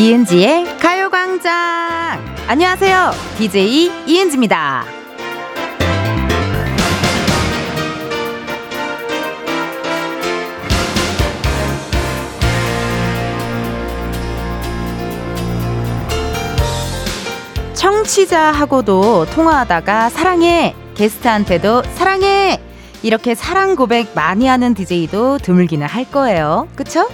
이은지의 가요광장! 안녕하세요. DJ 이은지입니다. 청취자하고도 통화하다가 사랑해! 게스트한테도 사랑해! 이렇게 사랑 고백 많이 하는 DJ도 드물기는 할 거예요. 그쵸?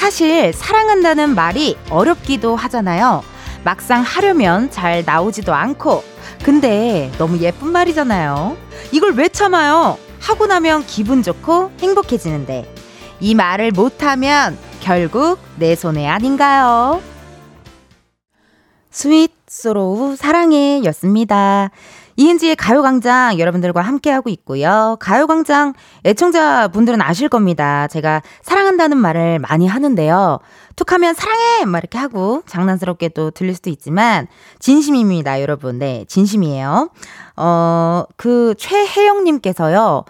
사실 사랑한다는 말이 어렵기도 하잖아요. 막상 하려면 잘 나오지도 않고. 근데 너무 예쁜 말이잖아요. 이걸 왜 참아요? 하고 나면 기분 좋고 행복해지는데. 이 말을 못하면 결국 내 손해 아닌가요? 스윗 소로우 사랑해 였습니다. 이은지의 가요광장 여러분들과 함께하고 있고요. 가요광장 애청자분들은 아실 겁니다. 제가 사랑한다는 말을 많이 하는데요. 툭 하면 사랑해! 막 이렇게 하고 장난스럽게 또 들릴 수도 있지만 진심입니다, 여러분. 네, 진심이에요. 어, 그 최혜영님께서요.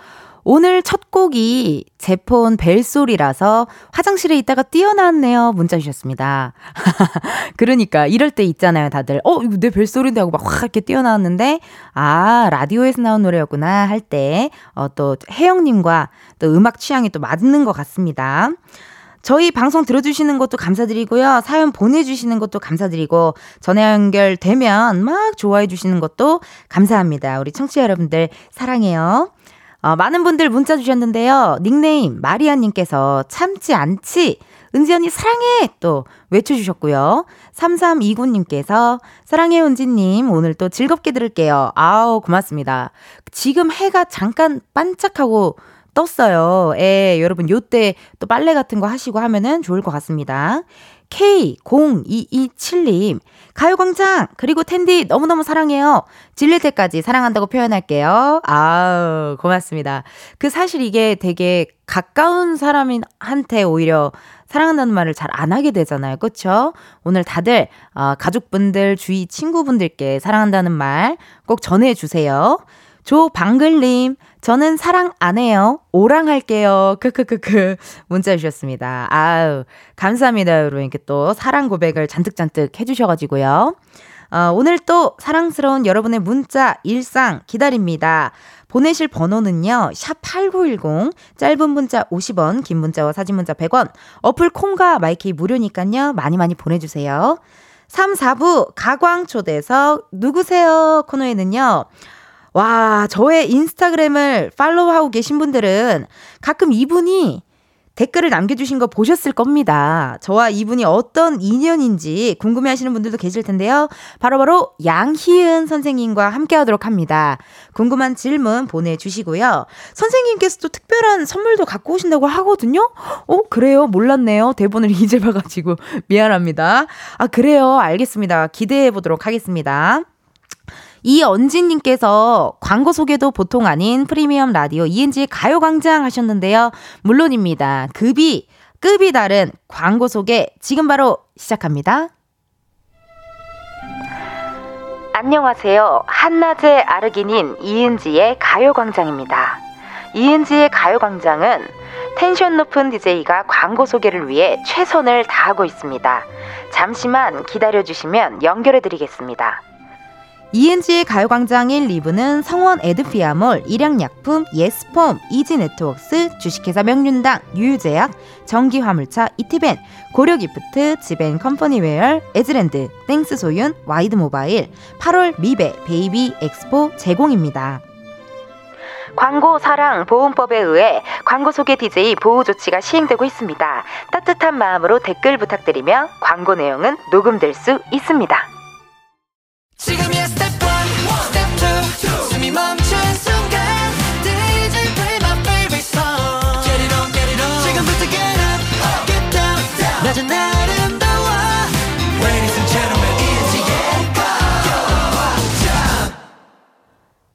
오늘 첫 곡이 제 폰 벨소리라서 화장실에 있다가 뛰어났네요. 문자 주셨습니다. 그러니까 이럴 때 있잖아요, 다들. 어, 이거 내 벨소리인데 하고 막 확 이렇게 뛰어나왔는데 아, 라디오에서 나온 노래였구나 할 때, 어, 또 혜영님과 또 음악 취향이 또 맞는 것 같습니다. 저희 방송 들어주시는 것도 감사드리고요. 사연 보내주시는 것도 감사드리고, 전화 연결되면 막 좋아해주시는 것도 감사합니다. 우리 청취자 여러분들 사랑해요. 어, 많은 분들 문자 주셨는데요. 닉네임 마리아님께서 참지 않지. 은지 언니 사랑해! 또 외쳐주셨고요. 3329님께서 사랑해 은지님 오늘 또 즐겁게 들을게요. 아우 고맙습니다. 지금 해가 잠깐 반짝하고 떴어요. 예, 여러분 요때 또 빨래 같은 거 하시고 하면은 좋을 것 같습니다. K0227님, 가요광장, 그리고 텐디 너무너무 사랑해요. 질릴 때까지 사랑한다고 표현할게요. 아우, 고맙습니다. 그 사실 이게 되게 가까운 사람한테 오히려 사랑한다는 말을 잘 안 하게 되잖아요. 그쵸? 오늘 다들, 어, 가족분들, 주위 친구분들께 사랑한다는 말 꼭 전해주세요. 조방글님, 저는 사랑 안 해요. 오랑 할게요. 크크크크. 문자 주셨습니다. 아유, 감사합니다. 여러분. 이렇게 또 사랑 고백을 잔뜩잔뜩 해주셔가지고요. 어, 오늘 또 사랑스러운 여러분의 문자, 일상 기다립니다. 보내실 번호는요, 샵8910, 짧은 문자 50원, 긴 문자와 사진 문자 100원, 어플 콩과 마이케이 무료니까요, 많이 많이 보내주세요. 3, 4부 가광초대석 누구세요? 코너에는요, 와, 저의 인스타그램을 팔로우하고 계신 분들은 가끔 이분이 댓글을 남겨주신 거 보셨을 겁니다. 저와 이분이 어떤 인연인지 궁금해 하시는 분들도 계실 텐데요. 바로바로 바로 양희은 선생님과 함께 하도록 합니다. 궁금한 질문 보내주시고요. 선생님께서 도 특별한 선물도 갖고 오신다고 하거든요? 어, 그래요? 몰랐네요. 대본을 이제 봐가지고 미안합니다. 아, 그래요? 알겠습니다. 기대해 보도록 하겠습니다. 이언진님께서 광고 소개도 보통 아닌 프리미엄 라디오 ENG 가요광장 하셨는데요. 물론입니다. 급이, 급이 다른 광고 소개 지금 바로 시작합니다. 안녕하세요. 한낮의 아르기닌 이은지의 가요광장입니다. 이은지의 가요광장은 텐션 높은 DJ가 광고 소개를 위해 최선을 다하고 있습니다. 잠시만 기다려주시면 연결해드리겠습니다. 이은지의 가요광장 1, 2부는 성원 에드피아몰, 일양약품, 예스폼, 이지네트웍스, 주식회사 명륜당, 유유제약, 전기화물차 이티벤, 고려기프트, 지벤컴퍼니웨어, 에즈랜드, 땡스소윤, 와이드모바일, 8월 미베, 베이비 엑스포 제공입니다. 광고 사랑 보험법에 의해 광고 소개 DJ 보호 조치가 시행되고 있습니다. 따뜻한 마음으로 댓글 부탁드리며 광고 내용은 녹음될 수 있습니다. 낮은 아름다워 Ladies and gentlemen,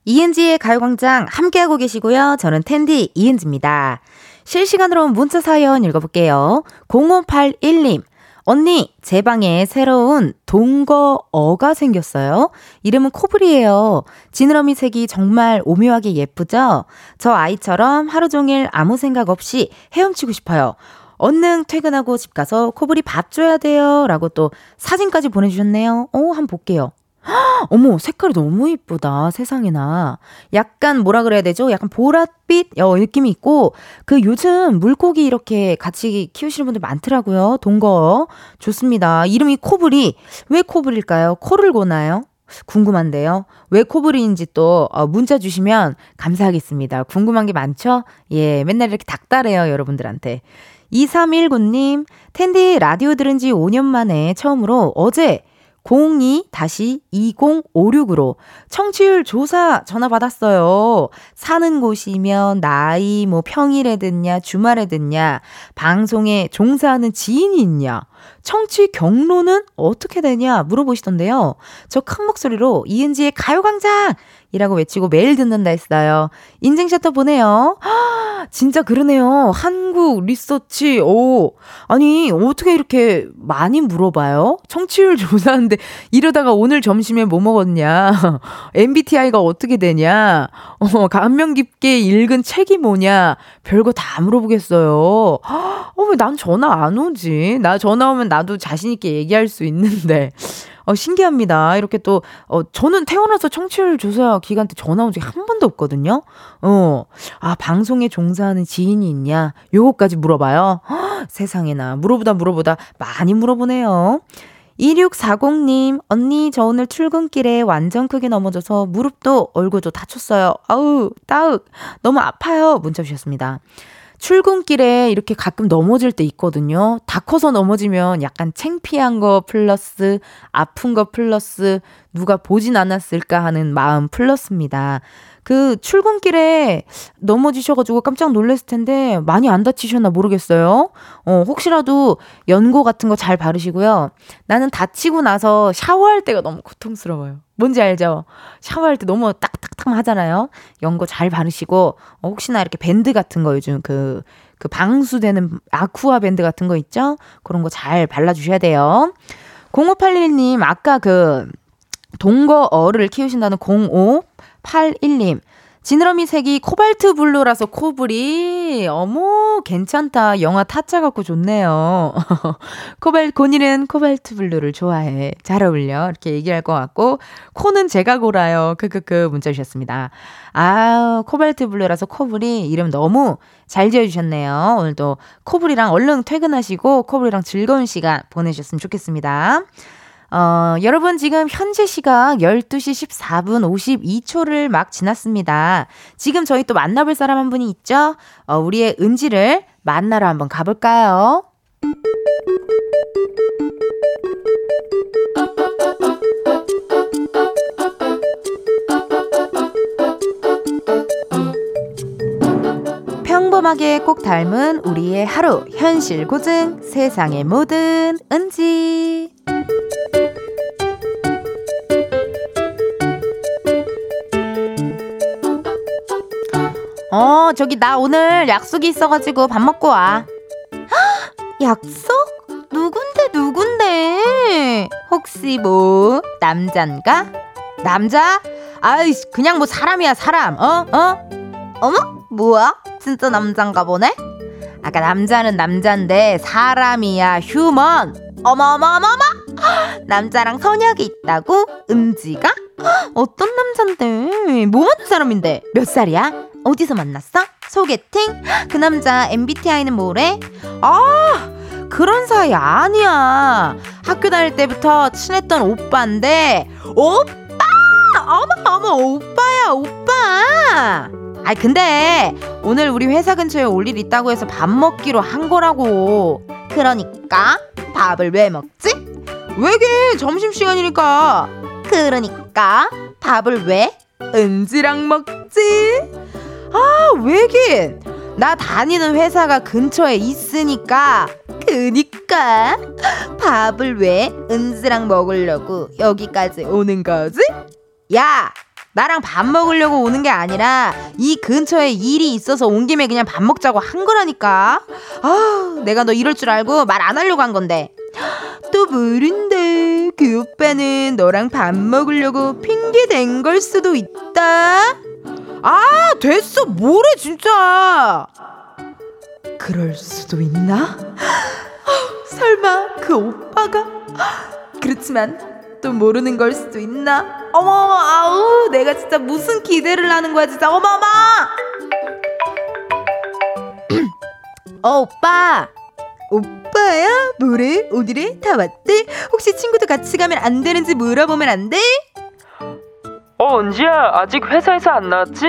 이은지의 가요광장 함께하고 계시고요. 저는 텐디 이은지입니다. 실시간으로 문자 사연 읽어볼게요. 0581님 언니, 제 방에 새로운 동거어가 생겼어요. 이름은 코블이에요. 지느러미 색이 정말 오묘하게 예쁘죠? 저 아이처럼 하루 종일 아무 생각 없이 헤엄치고 싶어요. 얼른 퇴근하고 집 가서 코블이 밥 줘야 돼요. 라고 또 사진까지 보내주셨네요. 어, 한번 볼게요. 어머, 색깔이 너무 이쁘다. 세상에나. 약간 뭐라 그래야 되죠? 약간 보랏빛 어, 느낌이 있고, 그 요즘 물고기 이렇게 같이 키우시는 분들 많더라고요. 동거. 좋습니다. 이름이 코블이. 왜 코블일까요? 코를 고나요? 궁금한데요. 왜 코블인지 또 어, 문자 주시면 감사하겠습니다. 궁금한 게 많죠? 예, 맨날 이렇게 닥달해요, 여러분들한테. 2319님, 텐디 라디오 들은 지 5년 만에 처음으로 어제 02-2056으로 청취율 조사 전화 받았어요. 사는 곳이면 나이, 뭐 평일에 듣냐, 주말에 듣냐, 방송에 종사하는 지인이 있냐, 청취 경로는 어떻게 되냐 물어보시던데요. 저 큰 목소리로 이은지의 가요광장! 이라고 외치고 매일 듣는다 했어요. 인증샷도 보내요. 진짜 그러네요. 한국 리서치, 오. 아니, 어떻게 이렇게 많이 물어봐요? 청취율 조사하는데 이러다가 오늘 점심에 뭐 먹었냐? MBTI가 어떻게 되냐? 어, 감명 깊게 읽은 책이 뭐냐? 별거 다 물어보겠어요. 어, 왜 난 전화 안 오지? 나 전화 오면 나도 자신있게 얘기할 수 있는데. 어, 신기합니다. 이렇게 또, 어, 저는 태어나서 청취율 조사 기간 때 전화 온 적이 한 번도 없거든요. 어, 아, 방송에 종사하는 지인이 있냐? 요거까지 물어봐요. 허, 세상에나. 물어보다 물어보다 많이 물어보네요. 2640님, 언니, 저 오늘 출근길에 완전 크게 넘어져서 무릎도 얼굴도 다쳤어요. 아우, 따흑. 너무 아파요. 문자 주셨습니다. 출근길에 이렇게 가끔 넘어질 때 있거든요. 다 커서 넘어지면 약간 창피한 거 플러스 아픈 거 플러스 누가 보진 않았을까 하는 마음 플러스입니다. 그 출근길에 넘어지셔가지고 깜짝 놀랐을 텐데 많이 안 다치셨나 모르겠어요. 어, 혹시라도 연고 같은 거 잘 바르시고요. 나는 다치고 나서 샤워할 때가 너무 고통스러워요. 뭔지 알죠? 샤워할 때 너무 딱딱딱 하잖아요. 연고 잘 바르시고, 어, 혹시나 이렇게 밴드 같은 거 요즘 그, 그 방수되는 아쿠아 밴드 같은 거 있죠? 그런 거 잘 발라주셔야 돼요. 0581님, 아까 그, 동거어를 키우신다는 0581님. 지느러미 색이 코발트 블루라서 코블이 어머 괜찮다. 영화 타짜 같고 좋네요. 코발 고니는 코발트 블루를 좋아해. 잘 어울려. 이렇게 얘기할 것 같고 코는 제가 골아요. 크크크 문자 주셨습니다. 아 코발트 블루라서 코블이 이름 너무 잘 지어주셨네요. 오늘도 코블이랑 얼른 퇴근하시고 코블이랑 즐거운 시간 보내셨으면 좋겠습니다 어, 여러분 지금 현재 시각 12시 14분 52초를 막 지났습니다. 지금 저희 또 만나볼 사람 한 분이 있죠? 어, 우리의 은지를 만나러 한번 가볼까요? 평범하게 꼭 닮은 우리의 하루 현실 고증 세상의 모든 은지 어, 저기 나 오늘 약속이 있어가지고 밥 먹고 와. 약속? 누군데, 누군데? 혹시 뭐, 남잔가? 남자? 아이씨, 그냥 뭐 사람이야, 사람. 어? 어? 어머? 뭐야? 진짜 남잔가 보네? 아까 남자는 남잔데 사람이야, 휴먼. 어머 어머 어머머! 남자랑 선약이 있다고? 음지가? 어떤 남잔데? 뭐 하는 사람인데? 몇 살이야? 어디서 만났어? 소개팅? 그 남자 MBTI는 뭐래? 아, 그런 사이 아니야. 학교 다닐 때부터 친했던 오빠인데, 오빠! 어머, 어머, 오빠야, 오빠! 아 근데 오늘 우리 회사 근처에 올 일 있다고 해서 밥 먹기로 한 거라고. 그러니까 밥을 왜 먹지? 왜게 점심시간이니까. 그러니까 밥을 왜 은지랑 먹지? 아, 왜긴? 나 다니는 회사가 근처에 있으니까. 그니까 밥을 왜 은지랑 먹으려고 여기까지 오는 거지? 야, 나랑 밥 먹으려고 오는 게 아니라 이 근처에 일이 있어서 온 김에 그냥 밥 먹자고 한 거라니까. 아, 내가 너 이럴 줄 알고 말 안 하려고 한 건데. 또 모른다. 그 오빠는 너랑 밥 먹으려고 핑계 댄 걸 수도 있다. 아 됐어 뭐래 진짜 그럴 수도 있나? 설마 그 오빠가? 그렇지만 또 모르는 걸 수도 있나? 어머 아우 내가 진짜 무슨 기대를 하는 거야 진짜 어머머 어 오빠 오빠야 뭐래 오늘에 다 왔대 혹시 친구도 같이 가면 안 되는지 물어보면 안 돼? 어 은지야 아직 회사에서 안 나왔지?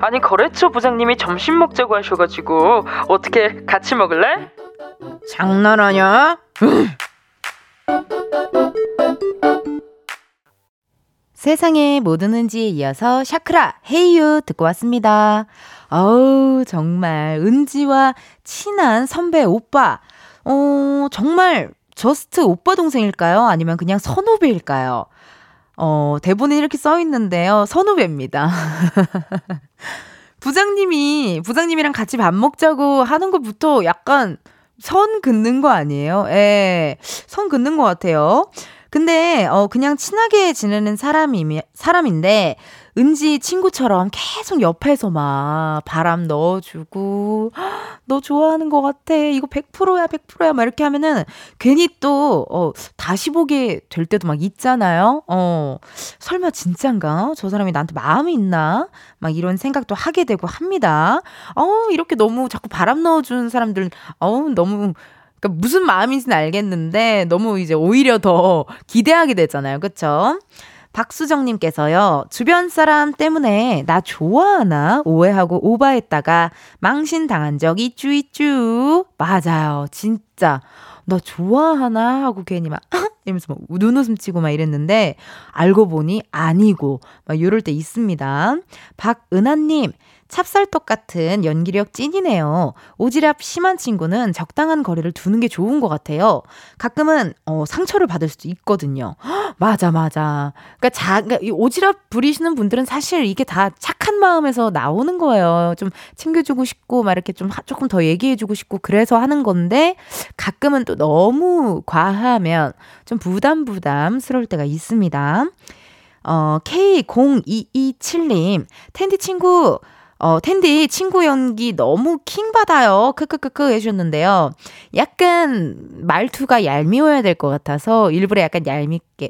아니 거래처 부장님이 점심 먹자고 하셔가지고 어떻게 같이 먹을래? 장난하냐? 세상의 모든 은지에 이어서 샤크라 Hey U 듣고 왔습니다. 어우 정말 은지와 친한 선배 오빠 어 정말 just 오빠 동생일까요? 아니면 그냥 선후배일까요? 어, 대본에 이렇게 써 있는데요. 선후배입니다. 부장님이, 부장님이랑 같이 밥 먹자고 하는 것부터 약간 선 긋는 거 아니에요? 예, 선 긋는 것 같아요. 근데, 어, 그냥 친하게 지내는 사람이, 사람인데, 은지 친구처럼 계속 옆에서 막 바람 넣어주고, 너 좋아하는 것 같아. 이거 100%야, 100%야. 막 이렇게 하면은 괜히 또, 어, 다시 보게 될 때도 막 있잖아요. 어, 설마 진짠가? 저 사람이 나한테 마음이 있나? 막 이런 생각도 하게 되고 합니다. 어, 이렇게 너무 자꾸 바람 넣어주는 사람들, 어, 너무, 그러니까 무슨 마음인지는 알겠는데 너무 이제 오히려 더 기대하게 되잖아요. 그쵸? 박수정님께서요, 주변 사람 때문에 나 좋아하나 오해하고 오바했다가 망신 당한 적 있쭈 있쭈. 맞아요. 진짜. 나 좋아하나 하고 괜히 막, 이러면서 막 눈웃음 치고 막 이랬는데, 알고 보니 아니고, 막 이럴 때 있습니다. 박은하님, 찹쌀떡 같은 연기력 찐이네요. 오지랖 심한 친구는 적당한 거리를 두는 게 좋은 것 같아요. 가끔은 어, 상처를 받을 수도 있거든요. 맞아, 맞아. 그러니까 자, 그러니까 이 오지랖 부리시는 분들은 사실 이게 다 착한 마음에서 나오는 거예요. 좀 챙겨주고 싶고, 막 이렇게 좀 조금 더 얘기해주고 싶고, 그래서 하는 건데, 가끔은 또 너무 과하면 좀 부담 부담스러울 때가 있습니다. 어, K0227님, 텐디 친구, 어, 텐디 친구 연기 너무 킹 받아요. 크크크크 해주셨는데요. 약간 말투가 얄미워야 될 것 같아서 일부러 약간 얄밉게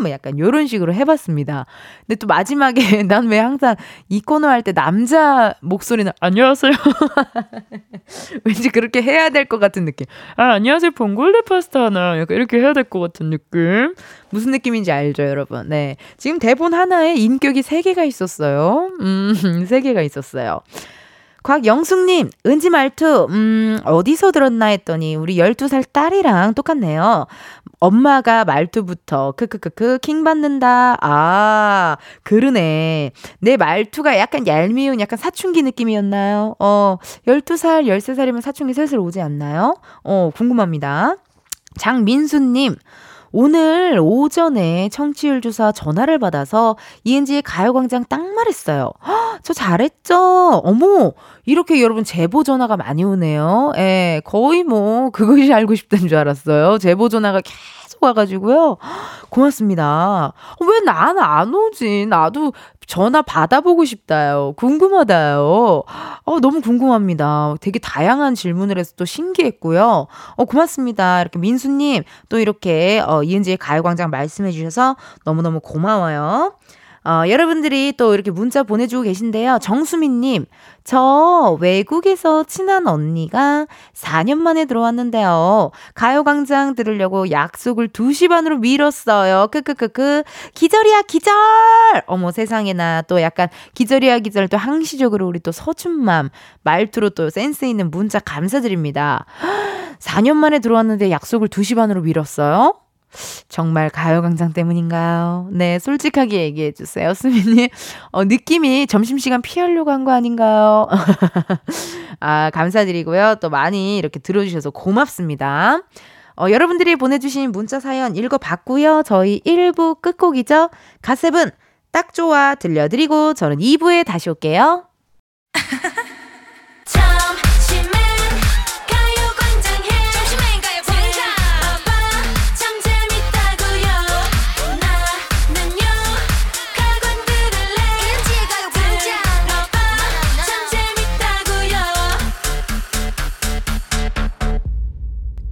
뭐 약간 요런 식으로 해봤습니다. 근데 또 마지막에 난 왜 항상 이 코너 할 때 남자 목소리는 안녕하세요. 왠지 그렇게 해야 될 것 같은 느낌. 아, 안녕하세요. 봉골레 파스타 하나. 약간 이렇게 해야 될 것 같은 느낌. 무슨 느낌인지 알죠, 여러분? 네. 지금 대본 하나에 인격이 3개가 있었어요. 음, 3개가 있었어요. 곽영숙님, 은지 말투, 음, 어디서 들었나 했더니 우리 12살 딸이랑 똑같네요. 엄마가 말투부터 크크크크 킹 받는다. 아, 그러네. 내 말투가 약간 얄미운 약간 사춘기 느낌이었나요? 어, 12살, 13살이면 사춘기 슬슬 오지 않나요? 어, 궁금합니다. 장민수님, 오늘 오전에 청취율 조사 전화를 받아서 이은지의 가요광장 딱 말했어요. 허, 저 잘했죠? 어머, 이렇게 여러분 제보 전화가 많이 오네요. 예, 거의 뭐 그것이 알고 싶다는 줄 알았어요. 제보 전화가 계속 와가지고요. 고맙습니다. 왜 나는 안 오지? 나도 전화 받아보고 싶다요. 궁금하다요. 어, 너무 궁금합니다. 되게 다양한 질문을 해서 또 신기했고요. 어, 고맙습니다. 이렇게 민수님, 또 이렇게, 어, 이은지의 가요광장 말씀해 주셔서 너무너무 고마워요. 어, 여러분들이 또 이렇게 문자 보내주고 계신데요. 정수민님, 저 외국에서 친한 언니가 4년 만에 들어왔는데요. 가요광장 들으려고 약속을 2시 반으로 미뤘어요. 크크크크. 기절이야, 기절! 어머, 세상에나 또 약간 기절이야, 기절 또 항시적으로 우리 또 서준맘 말투로 또 센스 있는 문자 감사드립니다. 4년 만에 들어왔는데 약속을 2시 반으로 미뤘어요? 정말 가요광장 때문인가요? 네, 솔직하게 얘기해 주세요. 수민님, 어, 느낌이 점심시간 피하려고 한 거 아닌가요? 아, 감사드리고요. 또 많이 이렇게 들어주셔서 고맙습니다. 어, 여러분들이 보내주신 문자 사연 읽어봤고요. 저희 1부 끝곡이죠. 가셉은 딱 좋아 들려드리고 저는 2부에 다시 올게요.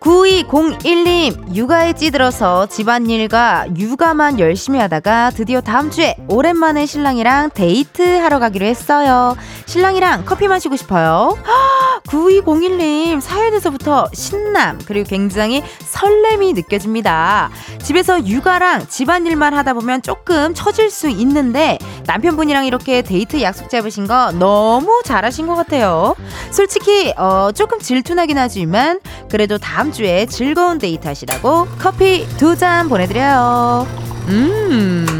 9201님, 육아에 찌들어서 집안일과 육아만 열심히 하다가 드디어 다음 주에 오랜만에 신랑이랑 데이트 하러 가기로 했어요. 신랑이랑 커피 마시고 싶어요. 9201님, 사연에서부터 신남, 그리고 굉장히 설렘이 느껴집니다. 집에서 육아랑 집안일만 하다 보면 조금 처질 수 있는데 남편분이랑 이렇게 데이트 약속 잡으신 거 너무 잘하신 것 같아요. 솔직히, 어, 조금 질투나긴 하지만 그래도 다음 주에 즐거운 데이트 하시라고 커피 두 잔 보내드려요. 음.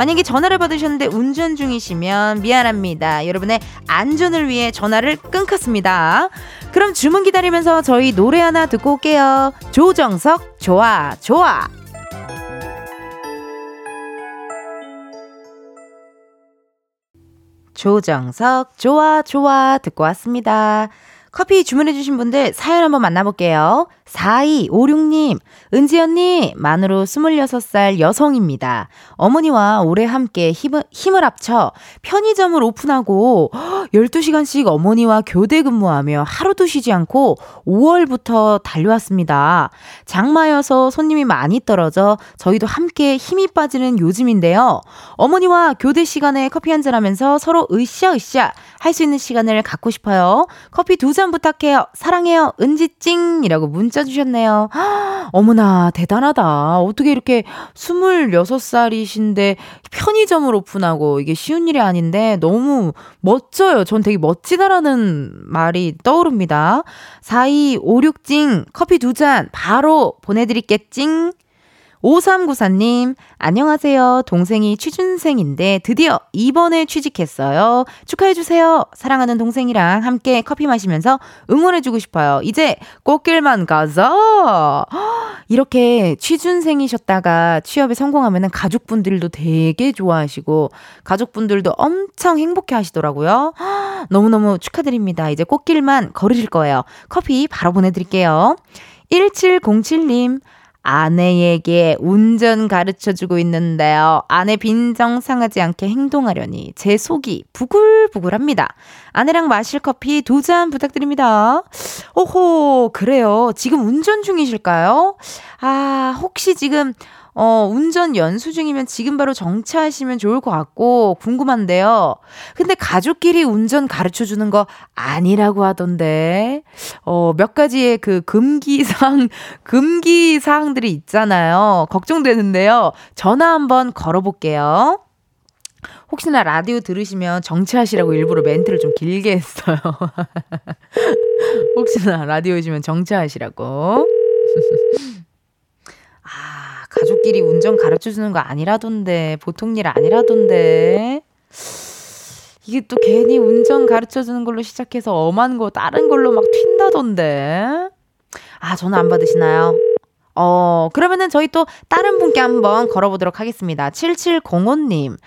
만약에 전화를 받으셨는데 운전 중이시면 미안합니다. 여러분의 안전을 위해 전화를 끊겠습니다. 그럼 주문 기다리면서 저희 노래 하나 듣고 올게요. 조정석, 좋아, 좋아. 조정석, 좋아, 좋아. 듣고 왔습니다. 커피 주문해주신 분들 사연 한번 만나볼게요. 4256님, 은지 언니, 만으로 26살 여성입니다. 어머니와 오래 함께 힘을, 힘을 합쳐 편의점을 오픈하고 12시간씩 어머니와 교대 근무하며 하루도 쉬지 않고 5월부터 달려왔습니다. 장마여서 손님이 많이 떨어져 저희도 함께 힘이 빠지는 요즘인데요. 어머니와 교대 시간에 커피 한잔 하면서 서로 으쌰으쌰 할 수 있는 시간을 갖고 싶어요. 커피 두 잔 부탁해요. 사랑해요. 은지찡! 이라고 문자 주셨네요. 어머나, 대단하다. 어떻게 이렇게 26살이신데 편의점을 오픈하고 이게 쉬운 일이 아닌데 너무 멋져요. 전 되게 멋지다라는 말이 떠오릅니다. 4256찡, 커피 두 잔 바로 보내드릴게찡. 5394님, 안녕하세요. 동생이 취준생인데 드디어 이번에 취직했어요. 축하해주세요. 사랑하는 동생이랑 함께 커피 마시면서 응원해주고 싶어요. 이제 꽃길만 가자! 이렇게 취준생이셨다가 취업에 성공하면 가족분들도 되게 좋아하시고, 가족분들도 엄청 행복해 하시더라고요. 너무너무 축하드립니다. 이제 꽃길만 걸으실 거예요. 커피 바로 보내드릴게요. 1707님, 아내에게 운전 가르쳐 주고 있는데요. 아내 빈정 상하지 않게 행동하려니 제 속이 부글부글합니다. 아내랑 마실 커피 두 잔 부탁드립니다. 오호, 그래요. 지금 운전 중이실까요? 아, 혹시 지금 어, 운전 연수 중이면 지금 바로 정차하시면 좋을 것 같고 궁금한데요. 근데 가족끼리 운전 가르쳐 주는 거 아니라고 하던데. 어, 몇 가지의 그 금기 사항, 금기 사항들이 있잖아요. 걱정되는데요. 전화 한번 걸어 볼게요. 혹시나 라디오 들으시면 정치하시라고 일부러 멘트를 좀 길게 했어요. 혹시나 라디오 오시면 정치하시라고. 아, 가족끼리 운전 가르쳐 주는 거 아니라던데. 보통 일 아니라던데. 이게 또 괜히 운전 가르쳐 주는 걸로 시작해서 엄한 거 다른 걸로 막 튄다던데. 아, 전화 안 받으시나요? 어, 그러면은 저희 또 다른 분께 한번 걸어보도록 하겠습니다. 7705님.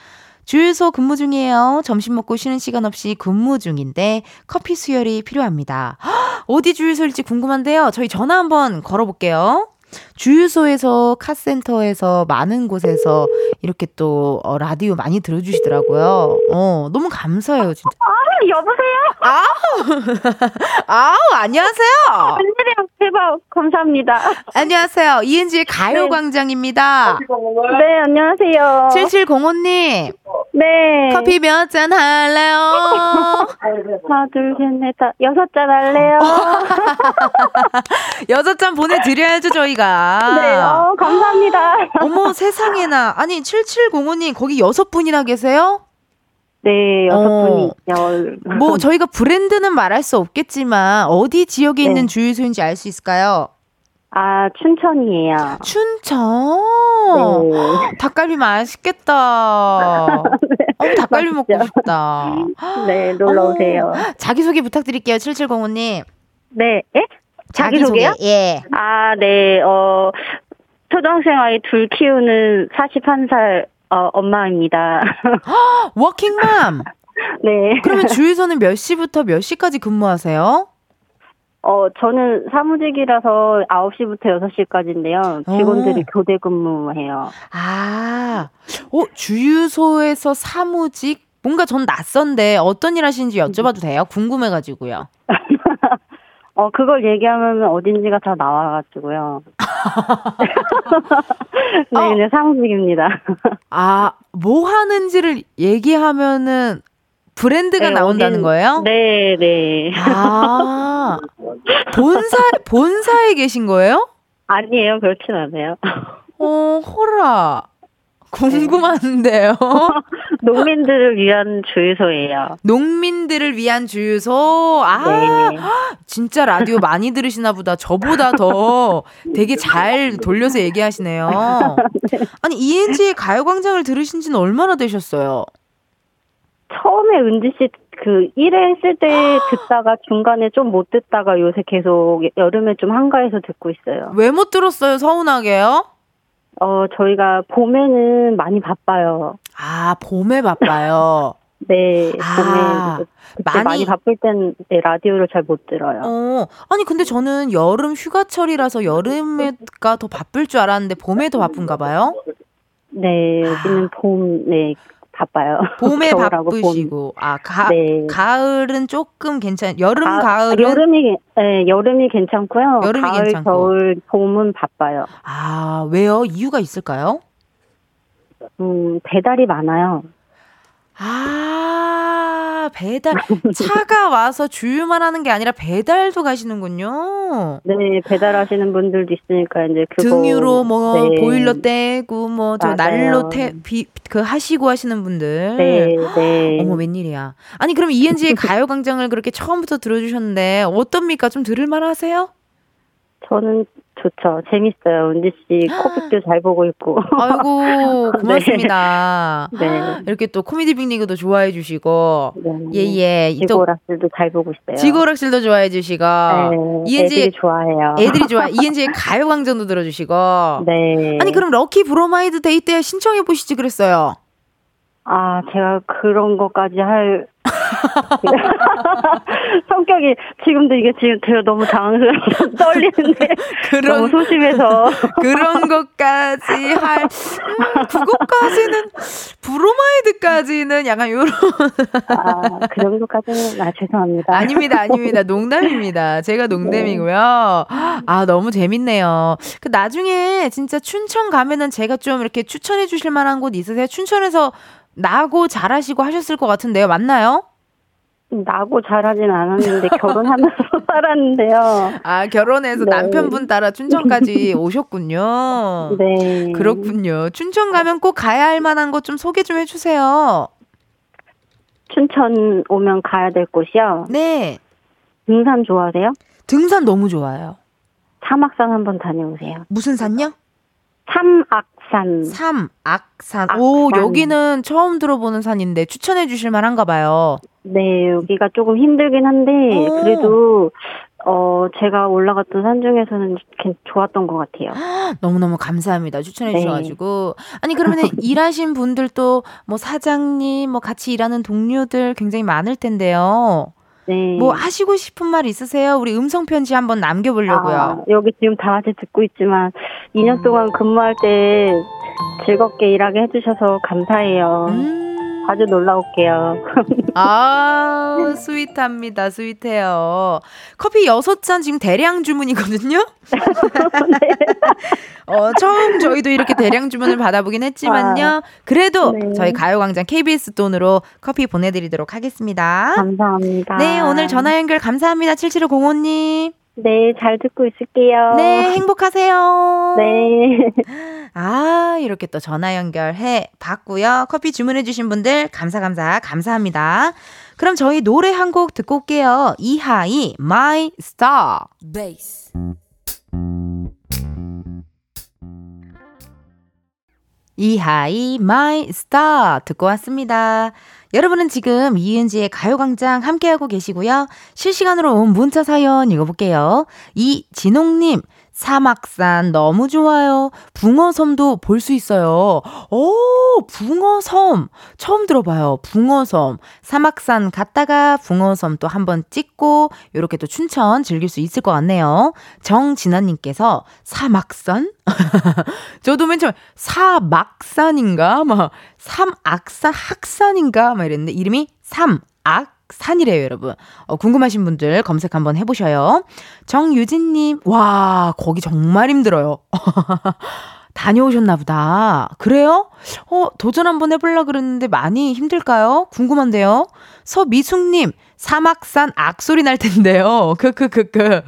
주유소 근무 중이에요. 점심 먹고 쉬는 시간 없이 근무 중인데 커피 수혈이 필요합니다. 어디 주유소일지 궁금한데요. 저희 전화 한번 걸어볼게요. 주유소에서 카센터에서 많은 곳에서 이렇게 또 어, 라디오 많이 들어주시더라고요. 어, 너무 감사해요, 진짜. 아, 여보세요? 아우! 아우, 안녕하세요. 웬일이야, 대박. 감사합니다. 안녕하세요. 이은지의 가요광장입니다. 네, 안녕하세요. 7705님. 네. 커피 몇 잔 할래요? 하나, 둘, 셋, 넷, 다 여섯 잔 할래요? 여섯 잔 보내드려야죠, 저희가. 네, 어, 감사합니다. 어머, 세상에나. 아니, 7705님, 거기 여섯 분이나 계세요? 네, 여섯 어. 분이 열. 뭐, 저희가 브랜드는 말할 수 없겠지만, 어디 지역에 네. 있는 주유소인지 알 수 있을까요? 아, 춘천이에요. 춘천. 네. 닭갈비 맛있겠다. 어, 닭갈비 먹고 맛있죠. 싶다. 네, 놀러 어머. 오세요. 자기소개 부탁드릴게요, 7705님. 네, 예? 자기소개요? 예. 아, 네, 어, 초등학생 아이 둘 키우는 41살, 어, 엄마입니다. 워킹맘. 네. 그러면 주유소는 몇 시부터 몇 시까지 근무하세요? 어, 저는 사무직이라서 9시부터 6시까지인데요. 직원들이 어. 교대 근무해요. 아, 어, 주유소에서 사무직? 뭔가 전 낯선데 어떤 일 하시는지 여쭤봐도 돼요? 궁금해가지고요. 어, 그걸 얘기하면 어딘지가 다 나와가지고요. 네, 어. 네, 사무직입니다. 아, 뭐 하는지를 얘기하면은 브랜드가 네, 나온다는 어딘- 거예요? 네, 네. 아, 본사, 본사에 계신 거예요? 아니에요, 그렇진 않아요. 어, 호라. 궁금한데요. 농민들을 위한 주유소예요. 농민들을 위한 주유소. 아, 네. 진짜 라디오 많이 들으시나 보다. 저보다 더 되게 잘 돌려서 얘기하시네요. 아니, ENG의 가요광장을 들으신 지는 얼마나 되셨어요? 처음에 은지 씨그 1회 했을 때 듣다가 중간에 좀 못 듣다가 요새 계속 여름에 좀 한가해서 듣고 있어요. 왜 못 들었어요? 서운하게요? 어, 저희가 봄에는 많이 바빠요. 아, 봄에 바빠요. 네, 아, 많이- 많이, 바쁠 땐 네, 라디오를 잘 못 들어요. 어, 아니, 근데 저는 여름 휴가철이라서 여름에가 더 바쁠 줄 알았는데 봄에 더 바쁜가 봐요? 네, 여기는 봄, 네, 바빠요. 봄에 겨울하고 봄. 바쁘시고. 아, 가, 네. 가을은 조금 괜찮, 여름, 가- 가을은. 여름이 네, 여름이 괜찮고요. 여름이 가을, 괜찮고. 겨울, 봄은 바빠요. 아, 왜요? 이유가 있을까요? 음, 배달이 많아요. 아, 배달. 차가 와서 주유만 하는 게 아니라 배달도 가시는군요. 네, 배달하시는 분들도 있으니까 이제 그거 등유로 뭐 네. 보일러 떼고 뭐 저. 난로 태, 비, 그 하시고 하시는 분들. 네, 네. 어머 웬일이야. 아니 그럼 이은지의 가요 광장을 그렇게 처음부터 들어 주셨는데 어떻습니까? 좀 들을 만 하세요? 저는 좋죠. 재밌어요. 은지 씨 코빅도 잘 보고 있고. 아이고 고맙습니다. 네. 이렇게 또 코미디 빅리그도 좋아해 주시고 네. 예예 또 지고라스도 잘 보고 있어요. 지고락실도 좋아해 주시고 네, 이은지 애들이 좋아해요. 애들이 좋아 이은지의 가요광장도 들어주시고 네. 아니 그럼 lucky 브로마이드 day 때 신청해 보시지 그랬어요. 아, 제가 그런 것까지 할 성격이 지금도 이게 지금 제가 너무 당황스러워서 떨리는데 그런 너무 소심해서. 그런 것까지 할 음, 그것까지는 브로마이드까지는 약간 요런 아, 그 정도까지는 아 죄송합니다. 아닙니다 아닙니다. 농담입니다. 제가 농담이고요. 아 너무 재밌네요. 그 나중에 진짜 춘천 가면은 제가 좀 이렇게 추천해 주실 만한 곳 있으세요? 춘천에서 나고 잘하시고 하셨을 것 같은데요. 맞나요? 나고 잘하진 않았는데 결혼하면서 살았는데요. 아 결혼해서 네. 남편분 따라 춘천까지 오셨군요 네. 그렇군요 춘천 가면 꼭 가야 할 만한 곳 좀 소개 좀 해주세요 춘천 오면 가야 될 곳이요. 네 등산 좋아하세요? 등산 너무 좋아요 삼악산 한번 다녀오세요. 무슨 산요? 삼악산. 삼악산. 악산. 오, 여기는 처음 들어보는 산인데 추천해 주실 만한가 봐요. 네, 여기가 조금 힘들긴 한데 오. 그래도 어 제가 올라갔던 산 중에서는 괜- 좋았던 것 같아요. 너무너무 감사합니다. 추천해 네. 주셔가지고. 아니, 그러면 일하신 분들도 뭐 사장님, 뭐 같이 일하는 동료들 굉장히 많을 텐데요. 네. 뭐 하시고 싶은 말 있으세요? 우리 음성 편지 한번 남겨보려고요. 아, 여기 지금 다 같이 듣고 있지만 2년 동안 근무할 때 즐겁게 일하게 해주셔서 감사해요. 음. 자주 놀러 올게요. 아, 스윗합니다. 스윗해요. 커피 여섯 잔 지금 대량 주문이거든요? 어, 처음 저희도 이렇게 대량 주문을 받아보긴 했지만요. 아, 그래도 네. 저희 가요광장 KBS 돈으로 커피 보내드리도록 하겠습니다. 감사합니다. 네, 오늘 전화 연결 감사합니다. 7705님. 네, 잘 듣고 있을게요. 네, 행복하세요. 네. 아, 이렇게 또 전화 연결해 봤고요. 커피 주문해주신 분들 감사, 감사, 감사합니다. 그럼 저희 노래 한 곡 듣고 올게요. 이하이, My Star. Bass. 이하이, My Star 듣고 왔습니다. 여러분은 지금 이은지의 가요광장 함께하고 계시고요. 실시간으로 온 문자 사연 읽어볼게요. 이진홍님, 사막산 너무 좋아요. 붕어섬도 볼 수 있어요. 오, 붕어섬. 처음 들어봐요. 붕어섬. 사막산 갔다가 붕어섬 또 한번 찍고, 요렇게 또 춘천 즐길 수 있을 것 같네요. 정진아님께서 사막산? 저도 맨 처음에 사막산인가? 막, 삼악산, 학산인가? 막 이랬는데, 이름이 삼악 산이래요, 여러분. 어, 궁금하신 분들 검색 한번 해보셔요. 정유진님, 와, 거기 정말 힘들어요. 다녀오셨나 보다. 그래요? 어, 도전 한번 해보려 그랬는데 많이 힘들까요? 궁금한데요? 서미숙님, 삼악산 악소리 날 텐데요. 크크크크.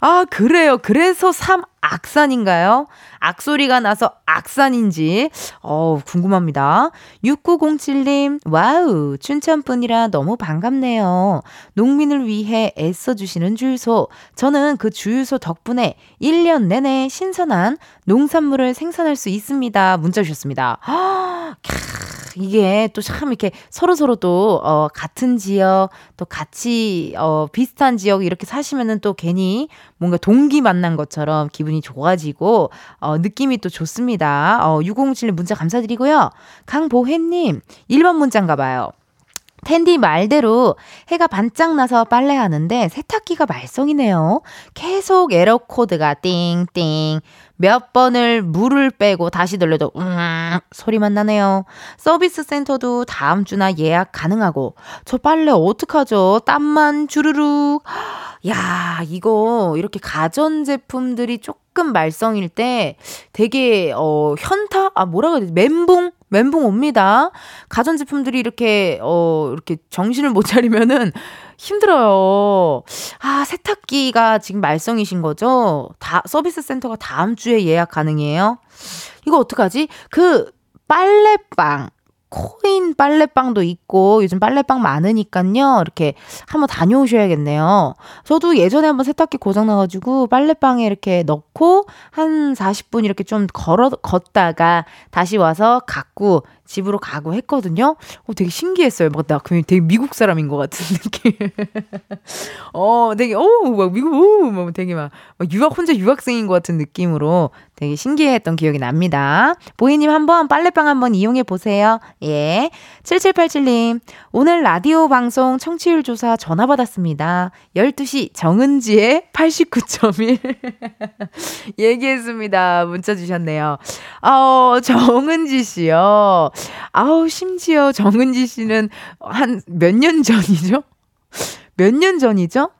아, 그래요. 그래서 삼악산인가요? 악소리가 나서 악산인지, 어 궁금합니다. 6907님, wow, 춘천분이라 너무 반갑네요. 농민을 위해 애써주시는 주유소. 저는 그 주유소 덕분에 1년 내내 신선한 농산물을 생산할 수 있습니다. 문자 주셨습니다. 아, 이게 또 참 이렇게 서로서로 또, 어, 같은 지역, 또 같이, 어, 비슷한 지역 이렇게 사시면은 또 괜히 뭔가 동기 만난 것처럼 기분이 좋아지고, 어, 느낌이 또 좋습니다. 어, 6007님 문자 감사드리고요. 강보혜님, 1번 문자인가 봐요. 텐디 말대로 해가 반짝 나서 빨래하는데 세탁기가 말썽이네요. 계속 에러 코드가 띵띵. 몇 번을 물을 빼고 다시 돌려도 음 소리만 나네요. 서비스 센터도 다음 주나 예약 가능하고 저 빨래 어떡하죠? 땀만 주르륵. 야, 이거 이렇게 가전 제품들이 조금 말썽일 때 되게 어 현타 아 뭐라고 해야 되지? 멘붕 멘붕 옵니다. 가전 제품들이 이렇게 어 이렇게 정신을 못 차리면은 힘들어요. 아, 세탁기가 지금 말썽이신 거죠? 다 서비스 센터가 다음 주에 예약 가능해요. 이거 어떡하지? 그 빨래방 코인 빨래방도 있고 요즘 빨래방 많으니까요. 이렇게 한번 다녀오셔야겠네요. 저도 예전에 한번 세탁기 고장 나가지고 빨래방에 이렇게 넣고 한 40분 이렇게 좀 걸어 걷다가 다시 와서 갖고 집으로 가고 했거든요. 어, 되게 신기했어요. 막, 나 되게 미국 사람인 것 같은 느낌. 어, 되게, 오, 막 미국, 오, 막 되게 막, 막 유학, 혼자 유학생인 것 같은 느낌으로 되게 신기했던 기억이 납니다. 보이님 한번 빨래방 한번 이용해 보세요. 예. 7787님, 오늘 라디오 방송 청취율 조사 전화 받았습니다. 12시 정은지의 89.1 얘기했습니다. 문자 주셨네요. 어, 정은지 씨요. 아우, 심지어 정은지 씨는 한 몇 년 전이죠? 몇 년 전이죠?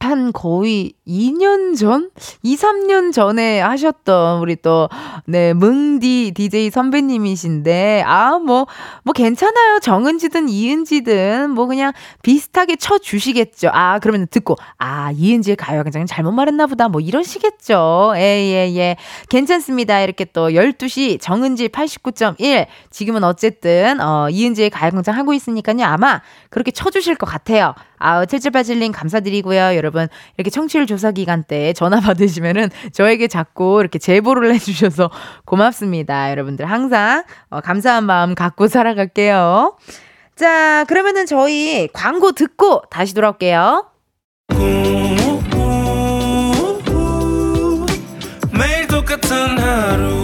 한 거의 2년 전? 2, 3년 전에 하셨던 우리 또, 네, 뭉디 DJ 선배님이신데, 아, 뭐, 뭐 괜찮아요. 정은지든 이은지든 뭐 그냥 비슷하게 쳐주시겠죠. 아, 그러면 듣고, 아, 이은지의 가요광장은 잘못 말했나 보다. 뭐 이러시겠죠. 예, 예, 예. 괜찮습니다. 이렇게 또 12시 정은지 89.1. 지금은 어쨌든, 어, 이은지의 가요광장 하고 있으니까요. 아마 그렇게 쳐주실 것 같아요. 아, 7787님 감사드리고요. 여러분, 이렇게 청취율 조사 기간 때 전화 받으시면은 저에게 자꾸 이렇게 제보를 해주셔서 고맙습니다. 여러분들 항상 어, 감사한 마음 갖고 살아갈게요. 자, 그러면은 저희 광고 듣고 다시 돌아올게요. 매일 똑같은 하루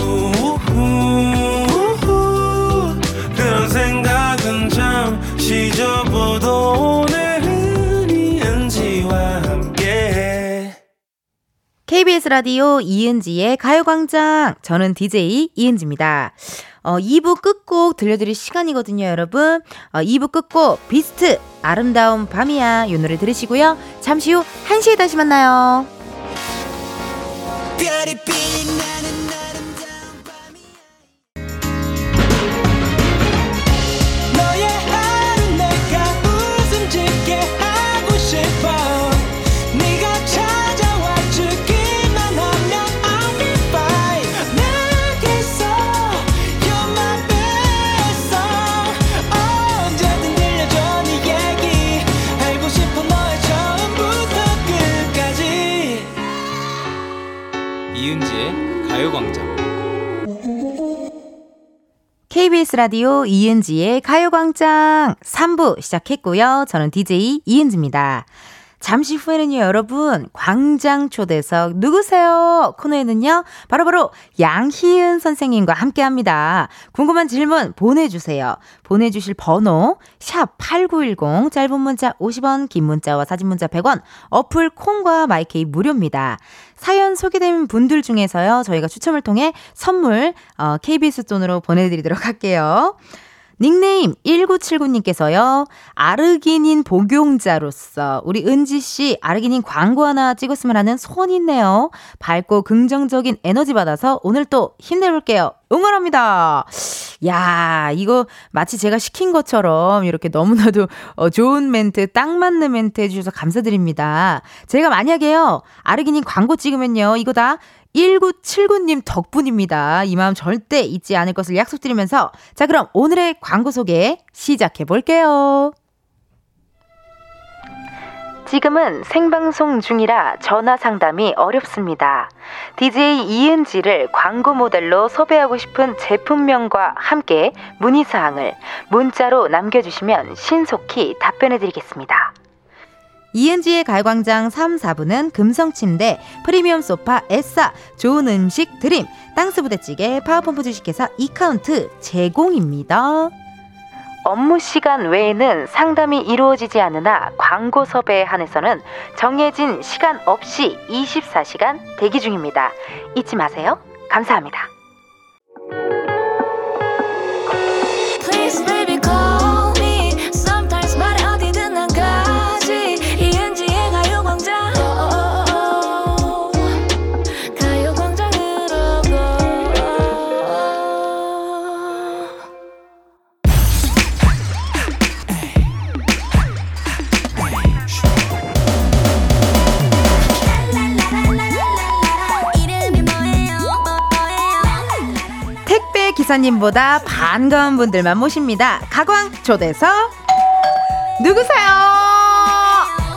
KBS 라디오 이은지의 가요광장. 저는 DJ 이은지입니다. 어, 2부 끝곡 들려드릴 시간이거든요, 여러분. 어, 2부 끝곡, 비스트, 아름다운 밤이야. 이 노래 들으시고요. 잠시 후 1시에 다시 만나요. KBS 라디오 이은지의 가요광장 3부 시작했고요. 저는 DJ 이은지입니다. 잠시 후에는요, 여러분, 광장 초대석 누구세요? 코너에는요, 바로 바로 양희은 선생님과 함께 합니다. 궁금한 질문 보내주세요. 보내주실 번호, 샵8910, 짧은 문자 50원, 긴 문자와 사진 문자 100원, 어플 콩과 마이케이 무료입니다. 사연 소개된 분들 중에서요, 저희가 추첨을 통해 선물, 어, KBS 돈으로 보내드리도록 할게요. 닉네임 1979님께서요, 아르기닌 복용자로서 우리 은지씨 아르기닌 광고 하나 찍었으면 하는 소원이 있네요. 밝고 긍정적인 에너지 받아서 오늘 또 힘내볼게요. 응원합니다. 야, 이거 마치 제가 시킨 것처럼 이렇게 너무나도 어, 좋은 멘트, 딱 맞는 멘트 해주셔서 감사드립니다. 제가 만약에요, 아르기닌 광고 찍으면요, 이거 다 1979님 덕분입니다. 이 마음 절대 잊지 않을 것을 약속드리면서 자 그럼 오늘의 광고 소개 시작해 볼게요. 지금은 생방송 중이라 전화 상담이 어렵습니다. DJ 이은지를 광고 모델로 섭외하고 싶은 제품명과 함께 문의사항을 문자로 남겨주시면 신속히 답변해드리겠습니다. 이은지의 가요광장 3, 4부는 금성침대, 프리미엄 소파, 에싸, 좋은 음식 드림, 땅스부대찌개, 파워펌프 주식회사 이카운트 제공입니다. 업무 시간 외에는 상담이 이루어지지 않으나 광고 섭외에 한해서는 정해진 시간 없이 24시간 대기 중입니다. 잊지 마세요. 감사합니다. 기사님보다 반가운 분들만 모십니다. 가광 초대석 누구세요?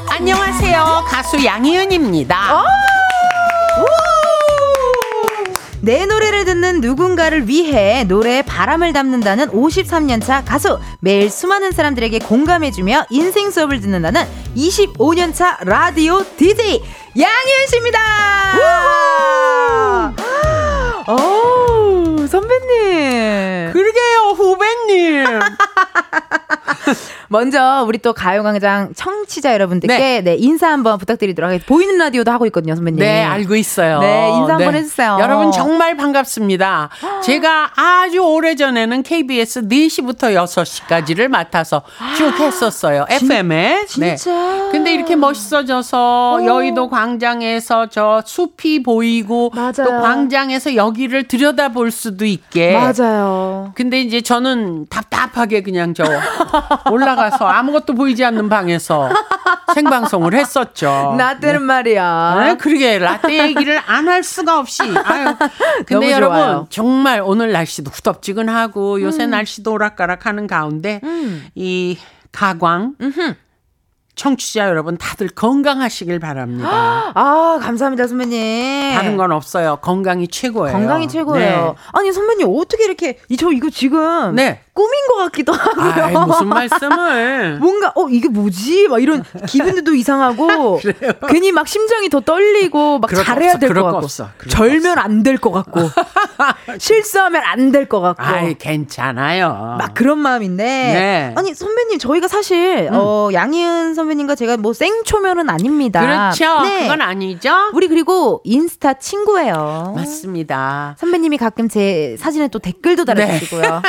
안녕하세요. 가수 양희은입니다. 내 노래를 듣는 누군가를 위해 노래에 바람을 담는다는 53년차 가수 매일 수많은 사람들에게 공감해주며 인생 수업을 듣는다는 25년차 라디오 DJ 양희은 씨입니다. 오 선배님. 그러게요, 후배님. 먼저 우리 또 가요광장 청취자 여러분들께 네. 네. 인사 한번 부탁드리도록 하겠습니다. 보이는 라디오도 하고 있거든요, 선배님. 네, 알고 있어요. 네, 인사 한번 해주세요. 여러분 정말 반갑습니다. 제가 아주 오래 전에는 KBS 4시부터 6시까지를 맡아서 쭉 했었어요. FM에. 진짜? 근데 이렇게 멋있어져서 여의도 광장에서 저 숲이 보이고 맞아요. 또 광장에서 여기를 들여다볼 수도 있게 맞아요. 근데 이제 저는 답답하게 그냥 저 올라가서 아무것도 보이지 않는 방에서 생방송을 했었죠. 나 때는 말이야. 아, 그러게 라떼 얘기를 안 할 수가 없이. 아유. 근데 여러분 좋아요. 정말 오늘 날씨도 후덥지근하고 요새 음. 날씨도 오락가락하는 가운데 이 가광 청취자 여러분 다들 건강하시길 바랍니다. 아, 감사합니다, 선배님. 다른 건 없어요. 건강이 최고예요. 건강이 최고예요. 아니, 선배님, 어떻게 이렇게, 이, 저 이거 지금. 네. 꿈인 것 같기도 하고요. 네. 아이, 무슨 말씀을. 뭔가, 어, 이게 뭐지? 막 이런 기분도 이상하고. 괜히 막 심장이 더 떨리고, 막 잘해야 될 것 같고. 절면 안 될 것 같고. 실수하면 안 될 것 같고. 아이, 괜찮아요. 막 그런 마음인데. 네. 아니, 선배님, 저희가 사실, 어, 양희은 선배 님과 제가 뭐 생초면은 아닙니다. 그렇죠. 네. 그건 아니죠. 우리 그리고 인스타 친구예요. 맞습니다. 선배님이 가끔 제 사진에 또 댓글도 네. 달아주시고요.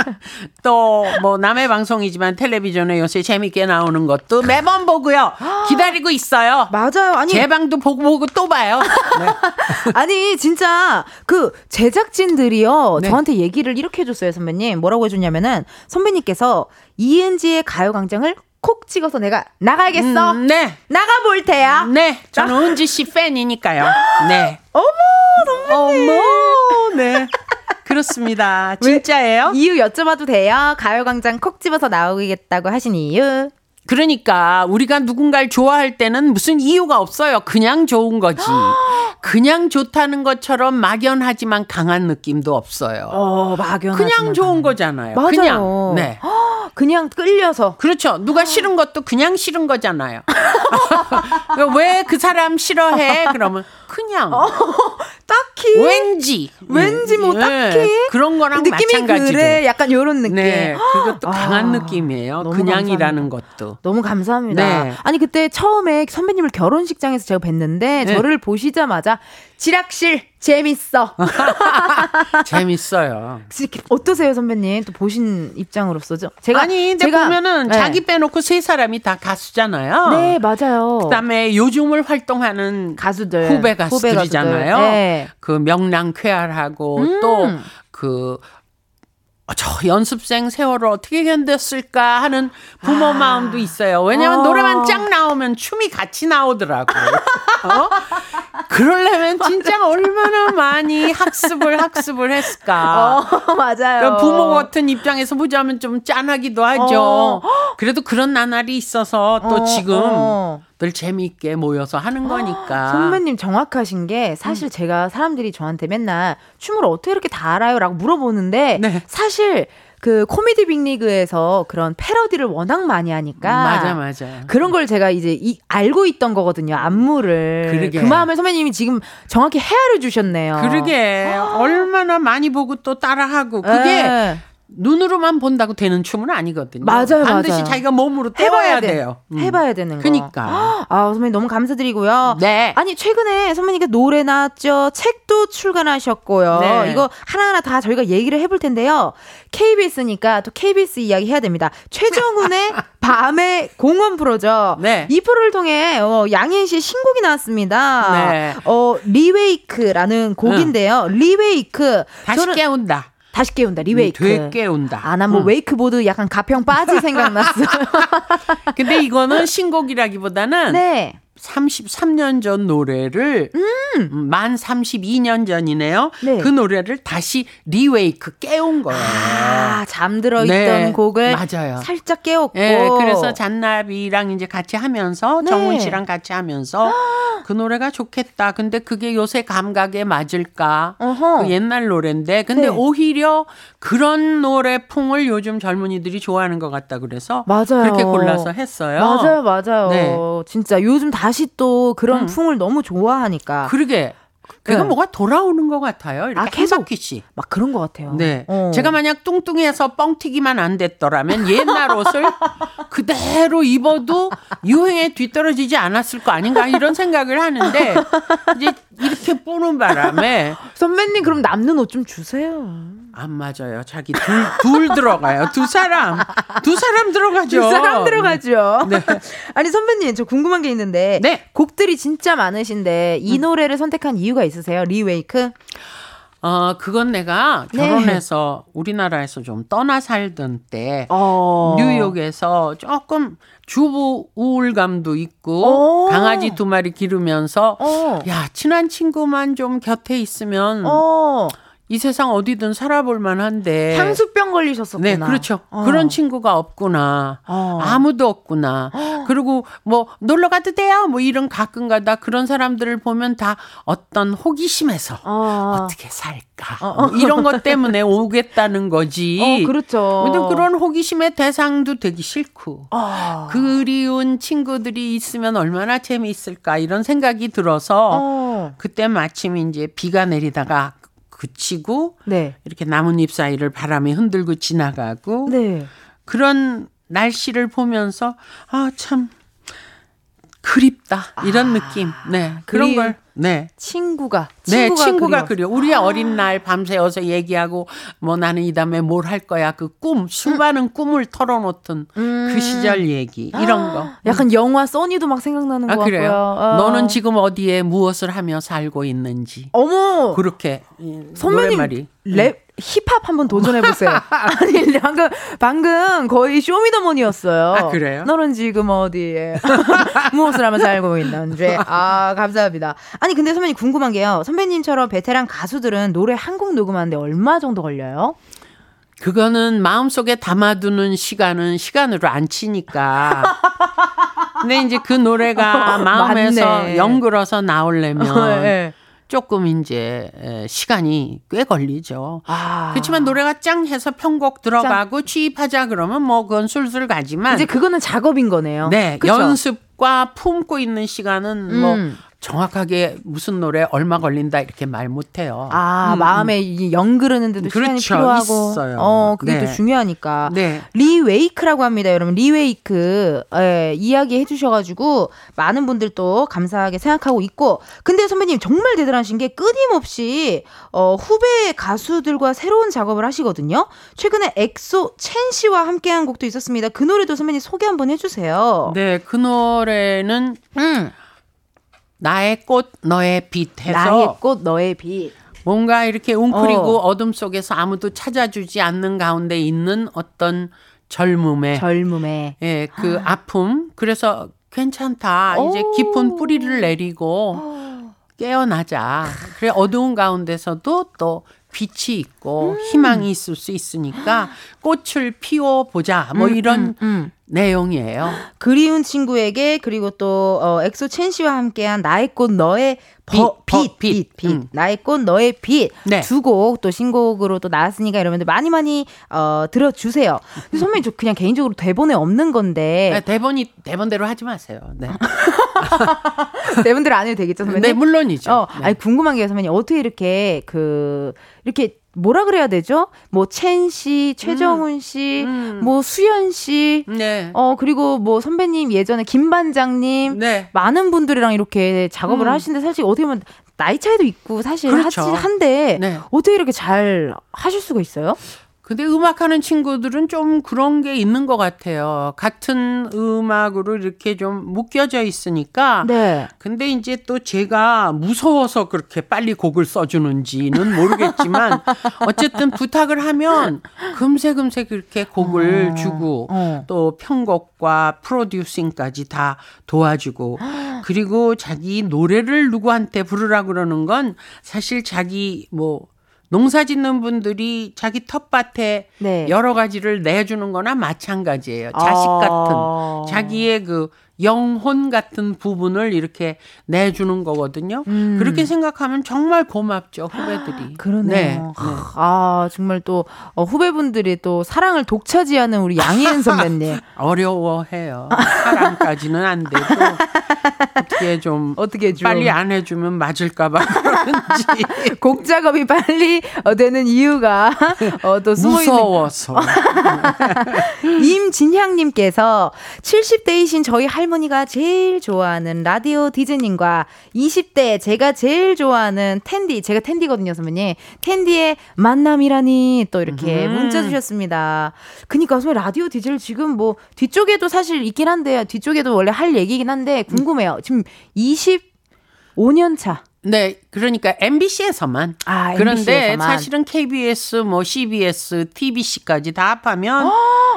또뭐 남의 방송이지만 텔레비전에 요새 재밌게 나오는 것도 매번 보고요. 기다리고 있어요. 맞아요. 아니 제 방도 보고 보고 또 봐요. 네. 아니 진짜 그 제작진들이요 네. 저한테 얘기를 이렇게 해줬어요 선배님 뭐라고 해줬냐면은 선배님께서 이은지의 가요광장을 콕 찍어서 내가 나가겠어 음, 네. 나가 볼 테야 네. 저는 은지 씨 팬이니까요. 네. 어머 선배님 어머, 네. 그렇습니다. 진짜예요? 이유 여쭤봐도 돼요 가요광장 콕 집어서 나오겠다고 하신 이유 그러니까 우리가 누군가를 좋아할 때는 무슨 이유가 없어요. 그냥 좋은 거지. 그냥 좋다는 것처럼 막연하지만 강한 느낌도 없어요. 어 막연 그냥 좋은 거잖아요. 맞아요. 그냥. 네. 그냥 끌려서 그렇죠. 누가 싫은 것도 그냥 싫은 거잖아요. 왜 그 사람 싫어해? 그러면 그냥 딱히 왠지 왠지 뭐 네, 딱히 그런 거랑 느낌이 마찬가지로. 그래 약간 요런 느낌 네, 그것도 아, 강한 느낌이에요. 그냥이라는 감사합니다. 것도. 너무 감사합니다. 네. 아니 그때 처음에 선배님을 결혼식장에서 제가 뵀는데 네. 저를 보시자마자 지락실 재밌어. 재밌어요. 어떠세요 선배님? 또 보신 입장으로서죠. 제가 아니, 근데 제가- 보면은 네. 자기 빼놓고 세 사람이 다 가수잖아요. 네 맞아요. 그다음에 요즘을 활동하는 가수들 후배 가수들이잖아요. 가수들. 네. 그 명랑 쾌활하고 음. 또그 저 연습생 세월을 어떻게 견뎠을까 하는 부모 마음도 있어요. 왜냐면 어. 노래만 쫙 나오면 춤이 같이 나오더라고. 어? 그러려면 진짜 얼마나 많이 학습을 학습을 했을까. 어 맞아요. 그러니까 부모 같은 입장에서 보자면 좀 짠하기도 하죠. 어. 그래도 그런 나날이 있어서 또 어, 지금 어. 늘 재미있게 모여서 하는 거니까. 선배님 정확하신 게 음. 사실 제가 사람들이 저한테 맨날 춤을 어떻게 이렇게 다 알아요라고 물어보는데 네. 사실 그 코미디 빅리그에서 그런 패러디를 워낙 많이 하니까 맞아 맞아. 그런 걸 제가 이제 이, 알고 있던 거거든요 안무를 그러게. 그 마음을 선배님이 지금 정확히 헤아려 주셨네요. 그러게 얼마나 많이 보고 또 따라하고 그게 네. 눈으로만 본다고 되는 춤은 아니거든요. 맞아요, 반드시 맞아요. 자기가 몸으로 해봐야 돼. 돼요. 음. 해봐야 되는 거. 그니까. 아 선배님 너무 감사드리고요. 네. 아니 최근에 선배님께 노래 나왔죠. 책도 출간하셨고요. 네. 이거 하나하나 다 저희가 얘기를 해볼 텐데요. KBS니까 또 KBS 이야기 해야 됩니다. 최정훈의 밤의 공원 프로죠. 네. 이 프로를 통해 어, 양희은 씨의 신곡이 나왔습니다. 네. 어 rewake라는 곡인데요. rewake 다시 저는 깨운다. 다시 깨운다. rewake. 되게 깨운다. 아, 난 뭐 음. 웨이크보드 약간 가평 빠지 생각났어요. 근데 이거는 신곡이라기보다는 네. 33년 전 노래를 음, 만 32년 전이네요. 네. 그 노래를 다시 리웨이크 깨운 거예요. 아, 잠들어 있던 네, 곡을 맞아요. 살짝 깨웠고. 예, 그래서 잔나비랑 이제 같이 하면서 네. 정훈 씨랑 같이 하면서 그 노래가 좋겠다. 근데 그게 요새 감각에 맞을까? 어허. 그 옛날 노래인데 근데 네. 오히려 그런 노래 풍을 요즘 젊은이들이 좋아하는 것 같다 그래서 맞아요. 그렇게 골라서 했어요. 맞아요, 맞아요. 네. 진짜 요즘 다시 또 그런 음. 풍을 너무 좋아하니까. 그러게 그가 네. 뭐가 돌아오는 것 같아요. 이렇게 아, 한 계속. 바퀴씩. 막 그런 것 같아요. 네. 어. 제가 만약 뚱뚱해서 뻥튀기만 안 됐더라면 옛날 옷을 그대로 입어도 유행에 뒤떨어지지 않았을 거 아닌가 이런 생각을 하는데 이제 이렇게 뿌는 바람에 선배님 그럼 남는 옷 좀 주세요. 안 맞아요. 자기 둘, 둘 들어가요. 두 사람. 두 사람 들어가죠. 두 사람 들어가죠. 네. 아니 선배님 저 궁금한 게 있는데 네. 곡들이 진짜 많으신데 이 노래를 선택한 이유 가 있으세요? 리웨이크? 어, 그건 내가 네. 결혼해서 우리나라에서 좀 떠나 살던 때 어. 뉴욕에서 조금 주부 우울감도 있고 어. 강아지 두 마리 기르면서 어. 야 친한 친구만 좀 곁에 있으면 어. 이 세상 어디든 살아볼 만한데 향수병 걸리셨었구나. 네 그렇죠 어. 그런 친구가 없구나 어. 아무도 없구나 그리고 뭐 놀러 가도 돼요 뭐 이런 가끔가다 그런 사람들을 보면 다 어떤 호기심에서 어. 어떻게 살까 뭐 이런 것 때문에 오겠다는 거지 어, 그렇죠. 근데 그런 호기심의 대상도 되기 싫고 아. 그리운 친구들이 있으면 얼마나 재미있을까 이런 생각이 들어서 어. 그때 마침 이제 비가 내리다가 그치고 네. 이렇게 나뭇잎 사이를 바람이 흔들고 지나가고 네. 그런 날씨를 보면서 아 참 그립다 이런 느낌. 네 그런 걸. 네. 친구가 네, 친구가, 친구가 그리워. 그려. 우리 어린 날 밤새워서 얘기하고 뭐 나는 이 다음에 뭘 할 거야. 그 꿈, 수많은 꿈을 털어놓던 음. 그 시절 얘기 이런 거. 약간 영화 써니도 막 생각나는 아 것 그래요? 같고요. 어. 너는 지금 어디에 무엇을 하며 살고 있는지. 어머 그렇게 이 선배님 노랫말이. 랩 힙합 한번 도전해 보세요. 아니 방금 방금 거의 쇼미더머니였어요. 아, 그래요? 너는 지금 어디에 무엇을 하며 살고 있는지. 아 감사합니다. 아니 근데 선배님 궁금한 게요. 선배님처럼 베테랑 가수들은 노래 한 곡 녹음하는데 얼마 정도 걸려요? 그거는 마음속에 담아두는 시간은 시간으로 안 치니까. 근데 이제 그 노래가 마음에서 맞네. 영글어서 나오려면 네. 조금 이제 에, 시간이 꽤 걸리죠. 아 그렇지만 노래가 짱 해서 편곡 들어가고 취입하자 그러면 뭐 그건 술술 가지만 이제 그거는 작업인 거네요. 네 그쵸? 연습과 품고 있는 시간은 뭐 음. 정확하게 무슨 노래 얼마 걸린다 이렇게 말 못해요. 아 음, 마음에 이 영그르는데도 시간이 그렇죠. 필요하고 있어요. 어 그게 또 네. 중요하니까 네. 리 웨이크라고 합니다, 여러분. 리 웨이크 예, 이야기 해주셔가지고 많은 분들 또 감사하게 생각하고 있고. 근데 선배님 정말 대단하신 게 끊임없이 어, 후배 가수들과 새로운 작업을 하시거든요. 최근에 엑소 첸 씨와 함께한 곡도 있었습니다. 그 노래도 선배님 소개 한번 해주세요. 네, 그 노래는 음, 나의 꽃 너의 빛 해서 나의 꽃 너의 빛. 뭔가 이렇게 웅크리고 어. 어. 둠 속에서 아무도 찾아주지 않는 가운데 있는 어떤 젊음의 젊음의 예, 그 아픔. 그래서 괜찮다. 이제 오. 깊은 뿌리를 내리고 깨어나자. 그래 어두운 가운데서도 또 빛이 있고 음. 희망이 있을 수 있으니까 꽃을 피워 보자. 뭐 이런 음. 내용이에요. 그리운 친구에게 그리고 또 어, 엑소 첸 씨와 함께한 나의 꽃 너의 빛, 버- 빛, 버- 빛, 빛. 빛, 음. 나의 꽃 너의 빛 네. 두곡 또 신곡으로 또 나왔으니까 여러분들 많이 많이 어, 들어주세요. 선배님 저 그냥 개인적으로 대본에 없는 건데 네, 대본이 대본대로 하지 마세요. 네. 대본대로 안 해도 되겠죠 선배님? 네, 물론이죠. 어, 네. 아니 궁금한 게 선배님 어떻게 이렇게 그 이렇게 뭐라 그래야 되죠? 뭐 첸 씨, 최정훈 씨, 음. 뭐 수연 씨, 네. 어 그리고 뭐 선배님 예전에 김 반장님, 네. 많은 분들이랑 이렇게 작업을 음. 하시는데 사실 어떻게 보면 나이 차이도 있고 사실 그렇죠. 하지 한데 네. 어떻게 이렇게 잘 하실 수가 있어요? 근데 음악하는 친구들은 좀 그런 게 있는 것 같아요. 같은 음악으로 이렇게 좀 묶여져 있으니까. 네. 근데 이제 또 제가 무서워서 그렇게 빨리 곡을 써주는지는 모르겠지만 어쨌든 부탁을 하면 금세 금세 그렇게 곡을 어, 주고 어. 또 편곡과 프로듀싱까지 다 도와주고 그리고 자기 노래를 누구한테 부르라 그러는 건 사실 자기 뭐 농사 짓는 분들이 자기 텃밭에 네. 여러 가지를 내주는 거나 마찬가지예요. 자식 아. 같은 자기의 그 영혼 같은 부분을 이렇게 내주는 거거든요. 음. 그렇게 생각하면 정말 고맙죠 후배들이. 그러네요. 네, 네. 아 정말 또 어, 후배분들이 또 사랑을 독차지하는 우리 양희은 선배님 어려워해요. 사랑까지는 안 돼도 어떻게 좀 어떻게 좀 빨리 안 해주면 맞을까봐 그런지 곡 작업이 빨리 어, 되는 이유가 어, 또 무서워서. 임진향님께서 70대이신 저희 할머니가 제일 좋아하는 라디오 DJ님과 20대 제가 제일 좋아하는 은디, 제가 은디거든요, 선배님. 은디의 만남이라니 또 이렇게 음. 문자 주셨습니다. 그니까 선배 라디오 DJ를 지금 뭐 뒤쪽에도 사실 있긴 한데 뒤쪽에도 원래 할 얘기긴 한데 궁금해요. 지금 25년 차. 네, 그러니까 MBC에서만. 아, 그런데 MBC에서만. 사실은 KBS, 뭐 CBS, TBC까지 다 합하면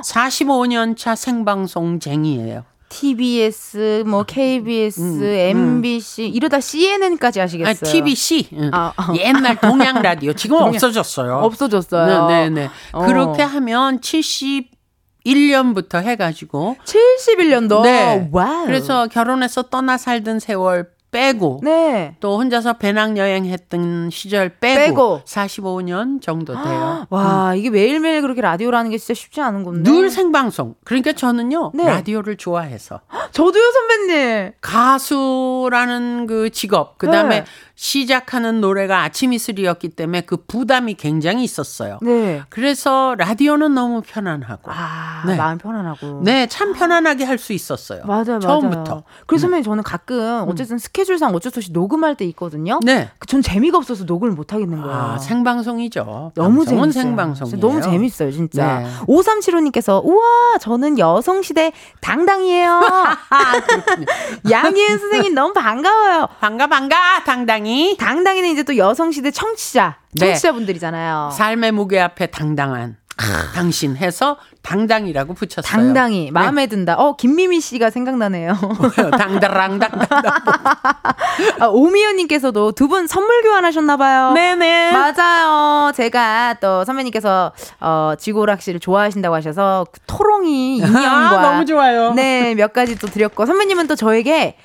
45년 차 생방송쟁이에요. TBS, 뭐 KBS, 음, MBC 이러다 CNN까지 아, 하시겠어요. TBC. 응. 아, 어. 옛날 동양 라디오. 지금 동양- 없어졌어요. 없어졌어요. 네, 네, 네. 어. 그렇게 하면 71년부터 해가지고 71년도. 네. Wow. 그래서 결혼해서 떠나 살던 세월 빼고 네. 또 혼자서 배낭 여행 했던 시절 빼고, 빼고. 45년 정도 돼요. 와, 이게 매일매일 그렇게 라디오라는 게 진짜 쉽지 않은 건데. 늘 생방송. 그러니까 저는요, 네. 라디오를 좋아해서. 저도요, 선배님. 가수라는 그 직업, 그 다음에 네. 시작하는 노래가 아침 이슬이었기 때문에 그 부담이 굉장히 있었어요. 네. 그래서 라디오는 너무 편안하고. 아, 네. 마음 편안하고. 네, 참 편안하게 할 수 있었어요. 맞아요, 처음부터. 그래서 선배님 저는 가끔 어쨌든 스케 줄상 어쩔 수 없이 녹음할 때 있거든요. 네. 그전 재미가 없어서 녹음을 못 하겠는 거예요. 아, 생방송이죠. 너무 재밌어요. 생방송이에요. 진짜 너무 재밌어요, 진짜. 네. 5375님께서, 우와, 저는 여성시대 당당이에요. 양희은 선생님 너무 반가워요. 반가 반가 당당히 당당이는 이제 또 여성시대 청취자, 네. 청취자분들이잖아요. 삶의 무게 앞에 당당한 당신 해서 당당이라고 붙였어요. 당당히 마음에 든다. 어 김미미 씨가 생각나네요. 네. 당당당 당당. 아, 오미연님께서도 두 분 선물 교환하셨나봐요. 네네. 맞아요. 제가 또 선배님께서 어, 지고락씨를 좋아하신다고 하셔서 그 토롱이 인형과 아, 너무 좋아요. 네, 몇 가지 또 드렸고 선배님은 또 저에게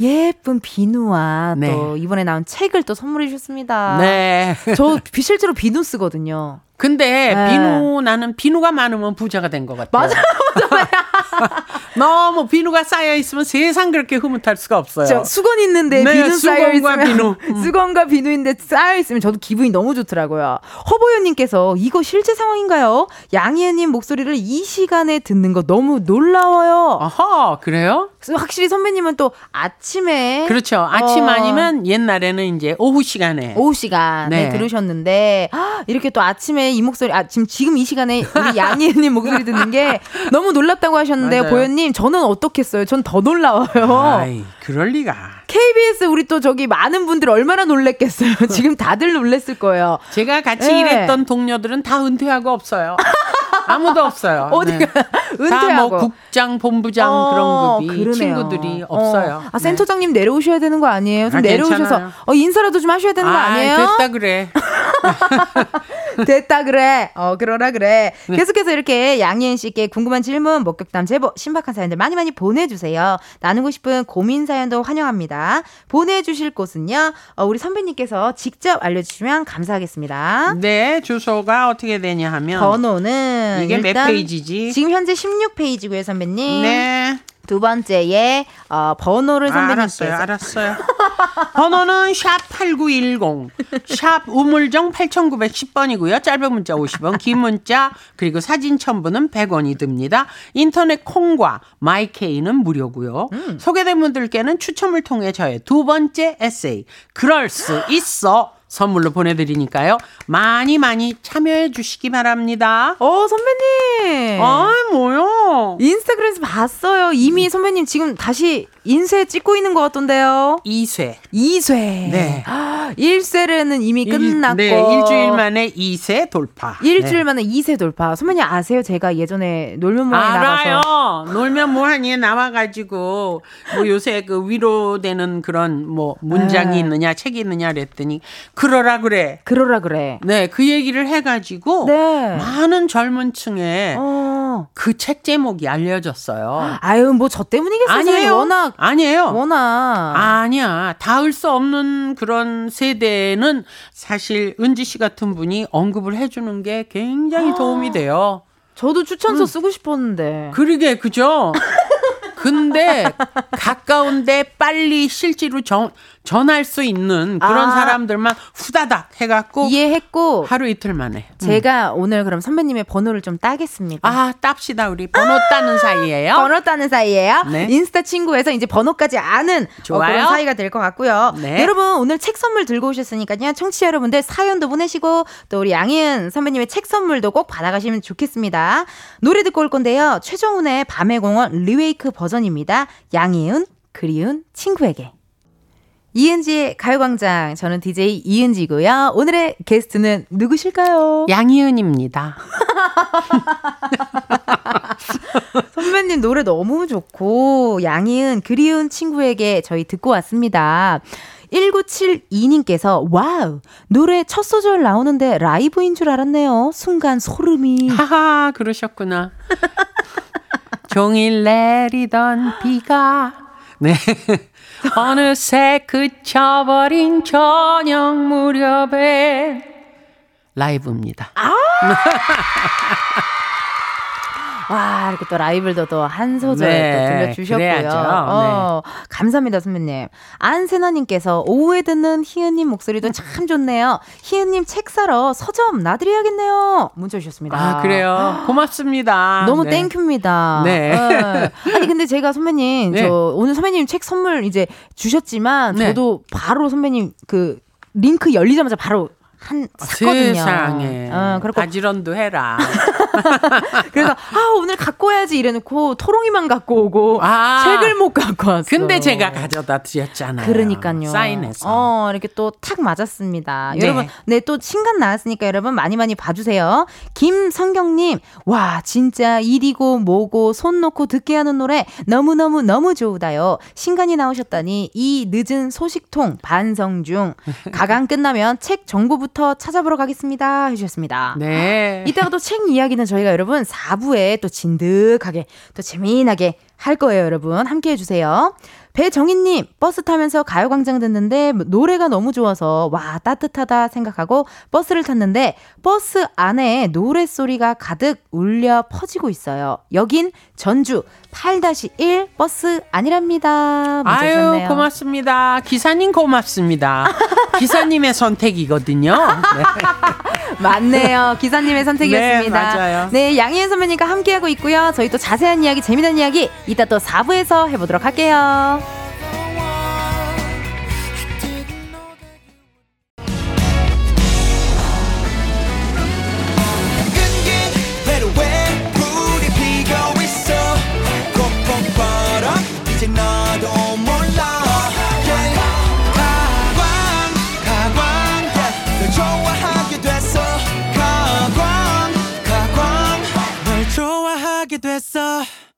예쁜 비누와 네. 또 이번에 나온 책을 또 선물해 주셨습니다. 네. 저 비- 실제로 비누 쓰거든요. 근데 네. 비누 나는 비누가 많으면 부자가 된 것 같아요. 맞아요, 너무 비누가 쌓여 있으면 세상 그렇게 흐뭇할 수가 없어요. 저 수건 있는데 네, 비누 쌓여 있으면 비누. 음. 수건과 비누인데 쌓여 있으면 저도 기분이 너무 좋더라고요. 허보현님께서 이거 실제 상황인가요? 양희애님 목소리를 이 시간에 듣는 거 너무 놀라워요. 아하, 그래요? 확실히 선배님은 또 아침에 그렇죠. 아침 어, 아니면 옛날에는 이제 오후 시간에 오후 시간에 네. 들으셨는데 아, 이렇게 또 아침에 이 목소리 아 지금 지금 이 시간에 우리 양희애님 목소리 듣는 게 너무 놀랍다고 하셨는데. 보현님 저는 어떻겠어요? 전 더 놀라워요. 아이, 그럴 리가. KBS 우리 또 저기 많은 분들 얼마나 놀랬겠어요. 지금 다들 놀랬을 거예요. 제가 같이 네. 일했던 동료들은 다 은퇴하고 없어요. 아무도 없어요. 어디가 네. 은퇴하고 다뭐 국장, 본부장 어, 그런 급이 그러네요. 친구들이 어. 없어요. 아 센터장님 내려오셔야 되는 거 아니에요? 좀 아, 내려오셔서 괜찮아요. 어, 인사라도 좀 하셔야 되는 거 아이, 아니에요? 됐다 그래. 됐다 그래. 어 그러라 그래. 네. 계속해서 이렇게 양희은 씨께 궁금한 질문, 목격담 제보, 신박한 사연들 많이 많이 보내주세요. 나누고 싶은 고민 사연도 환영합니다. 보내주실 곳은요. 어, 우리 선배님께서 직접 알려주시면 감사하겠습니다. 네, 주소가 어떻게 되냐 하면 번호는 이게 몇 페이지지? 지금 현재 16페이지고요, 선배님. 네. 두 번째에 어, 번호를 아, 선배님께서 알았어요, 알았어요. 번호는 샵 8910, 샵 우물정 8910번이고요. 짧은 문자 50원, 긴 문자, 그리고 사진 첨부는 100원이 듭니다. 인터넷 콩과 마이케이는 무료고요. 음. 소개된 분들께는 추첨을 통해 저의 두 번째 에세이, 그럴 수 있어. 선물로 보내드리니까요. 많이 많이 참여해 주시기 바랍니다. 어, 선배님. 아, 뭐요? 인스타그램에서 봤어요. 이미 선배님 지금 다시 인쇄 찍고 있는 것 같던데요. 2쇄. 2쇄. 네. 1쇄는 이미 끝났고. 네, 일주일 만에 2쇄 돌파. 일주일 네. 만에 2쇄 돌파. 선배님 아세요? 제가 예전에 놀면 알아요. 나가서. 놀면 뭐하니 나와가지고 뭐 요새 그 위로되는 그런 뭐 문장이 네. 있느냐 책이 있느냐 그랬더니 그러라 그래. 그러라 그래. 네, 그 얘기를 해가지고 네. 많은 젊은 층에 어. 그책 제목이 알려졌어요. 아유, 뭐 저 때문이겠어요. 아니에요. 워낙. 아니에요. 워낙. 아니야. 닿을 수 없는 그런 세대는 사실 은지 씨 같은 분이 언급을 해주는 게 굉장히 도움이 돼요. 저도 추천서 쓰고 싶었는데. 그러게 그죠? 근데 가까운데 빨리 실제로 전, 전할 수 있는 그런 아. 사람들만 후다닥 해갖고 이해했고. 하루 이틀 만에. 음. 제가 오늘 그럼 선배님의 번호를 좀 따겠습니다. 아 땁시다 우리 번호 따는 사이에요. 번호 따는 사이에요. 네. 인스타 친구에서 이제 번호까지 아는 어. 그런 사이가 될 것 같고요. 네. 여러분 오늘 책 선물 들고 오셨으니까요. 청취자 여러분들 사연도 보내시고 또 우리 양희은 선배님의 책 선물도 꼭 받아가시면 좋겠습니다. 노래 듣고 올 건데요. 최정훈의 밤의 공원 리웨이크 버전입니다. 양희은 그리운 친구에게. 이은지의 가요광장. 저는 DJ 이은지고요. 오늘의 게스트는 누구실까요? 양희은입니다. 선배님 노래 너무 좋고 양희은 그리운 친구에게 저희 듣고 왔습니다. 1972님께서 wow 노래 첫 소절 나오는데 라이브인 줄 알았네요. 순간 소름이 하하 그러셨구나. 종일 내리던 비가 네. 어느새 그쳐버린 저녁 무렵에 라이브입니다. 와, 이렇게 또 라이브도 또한 소절 네, 또 들려주셨고요. 그래야죠. 네. 어, 감사합니다, 선배님. 안세나님께서 오후에 듣는 희은님 목소리도 참 좋네요. 희은님 책 사러 서점 나들이야겠네요. 문자 주셨습니다. 아, 그래요. 고맙습니다. 너무 네. Thank you입니다. 네. 예. 아니 근데 제가 선배님 네. 저 오늘 선배님 책 선물 이제 주셨지만 네. 저도 바로 선배님 그 링크 열리자마자 바로 한 샀거든요. 세상에. 어, 그렇고 바지런도 해라. 그래서 아 오늘 갖고 와야지 이래놓고 토롱이만 갖고 오고 아. 책을 못 갖고 왔어. 근데 제가 가져다 드렸잖아요. 그러니까요. 사인해서. 어, 이렇게 또 탁 맞았습니다. 네. 여러분, 네, 또 신간 나왔으니까 여러분 많이 많이 봐주세요. 김성경님, 와, 진짜 일이고 뭐고 손 놓고 듣게 하는 노래 너무 너무 너무 좋으다요. 신간이 나오셨다니 이 늦은 소식통 반성 중. 가강 끝나면 책 정보부터 찾아보러 가겠습니다. 해주셨습니다. 네. 이따가 또 책 이야기는 저희가 여러분 4부에 또 진득하게 또 재미나게 할 거예요, 여러분. 함께 해주세요. 배정희님, 버스 타면서 가요광장 듣는데 노래가 너무 좋아서 와, 따뜻하다 생각하고 버스를 탔는데 버스 안에 노래소리가 가득 울려 퍼지고 있어요. 여긴 전주 8-1 버스 안이랍니다. 아유. 고맙습니다. 기사님 고맙습니다. 기사님의 선택이거든요. 네. 맞네요. 기사님의 선택이었습니다. 네, 맞아요. 네, 양희은 선배님과 함께하고 있고요. 저희 또 자세한 이야기, 재미난 이야기 이따 또 4부에서 해보도록 할게요.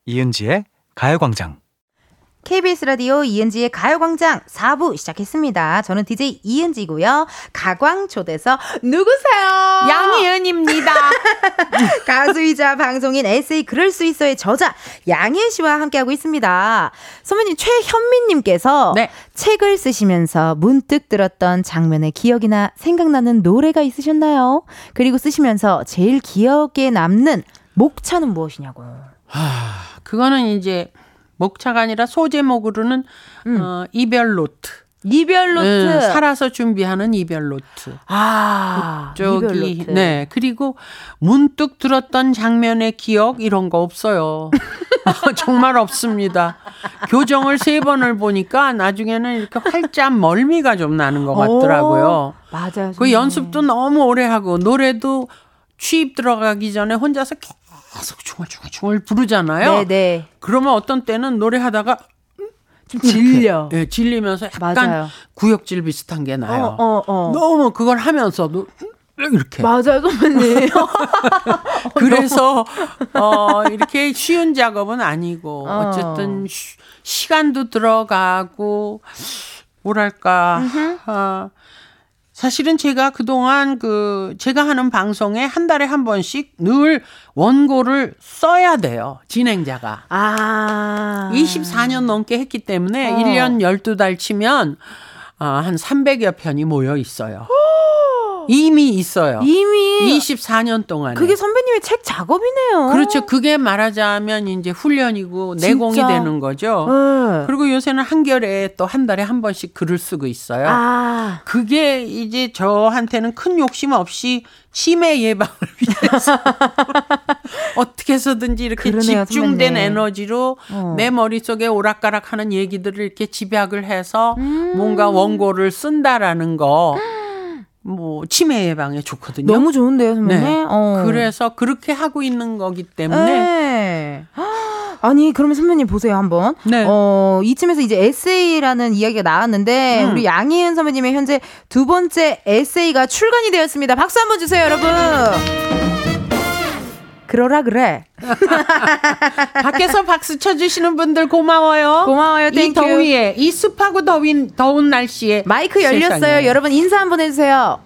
이은지의 가요광장. KBS 라디오 이은지의 가요광장 4부 시작했습니다. 저는 DJ 이은지고요. 가광초대서 누구세요? 양희은입니다. 가수이자 방송인 에세이 그럴 수 있어의 저자 양희은 씨와 함께하고 있습니다. 선배님 최현민님께서 네. 책을 쓰시면서 문득 들었던 장면의 기억이나 생각나는 노래가 있으셨나요? 그리고 쓰시면서 제일 기억에 남는 목차는 무엇이냐고. 그거는 이제 목차가 아니라 소제목으로는 어, 이별 노트. 이별 노트. 응, 살아서 준비하는 이별 노트. 아, 이별 저기 노트. 네 그리고 문득 들었던 장면의 기억 이런 거 없어요. 정말 없습니다. 교정을 세 번을 보니까 나중에는 이렇게 활자 멀미가 좀 나는 것 같더라고요. 오, 맞아요. 그. 연습도 너무 오래 하고 노래도 취입 들어가기 전에 혼자서 계속 중얼중얼중얼 부르잖아요. 네네. 그러면 어떤 때는 노래하다가 좀 질려. 예, 질리면서 약간 맞아요. 구역질 비슷한 게 나요. 어, 어, 어. 너무 그걸 하면서도 이렇게. 맞아요, 선배님. 그래서 어 이렇게 쉬운 작업은 아니고 어. 어쨌든 쉬- 시간도 들어가고 뭐랄까 아 사실은 제가 그동안 그 제가 하는 방송에 한 달에 한 번씩 늘 원고를 써야 돼요. 진행자가. 아. 24년 넘게 했기 때문에 어. 1년 12달 치면 어, 한 300여 편이 모여 있어요. 이미 있어요. 이미 24년 동안에. 그게 선배님의 책 작업이네요. 그렇죠. 그게 말하자면 이제 훈련이고 내공이. 되는 거죠. 네. 그리고 요새는 한결에 또 한 달에 한 번씩 글을 쓰고 있어요. 아. 그게 이제 저한테는 큰 욕심 없이 치매 예방을 위해서 어떻게 해서든지 이렇게 그러네요, 집중된 선배님. 에너지로 어. 내 머릿속에 오락가락하는 얘기들을 이렇게 집약을 해서 음. 뭔가 원고를 쓴다라는 거 뭐 치매 예방에 좋거든요. 너무 좋은데요, 선배님? 네. 어. 그래서 그렇게 하고 있는 거기 때문에 네. 아니 그러면 선배님 보세요 한번. 네. 어 이쯤에서 이제 에세이라는 이야기가 나왔는데 음. 우리 양희은 선배님의 현재 두 번째 에세이가 출간이 되었습니다. 박수 한번 주세요, 여러분. 그러라 그래. 밖에서 박수 쳐주시는 분들 고마워요. 고마워요. 이 thank you. 더위에 이 습하고 더운 더운 날씨에 마이크 열렸어요. 세상에. 여러분 인사 한번 해주세요.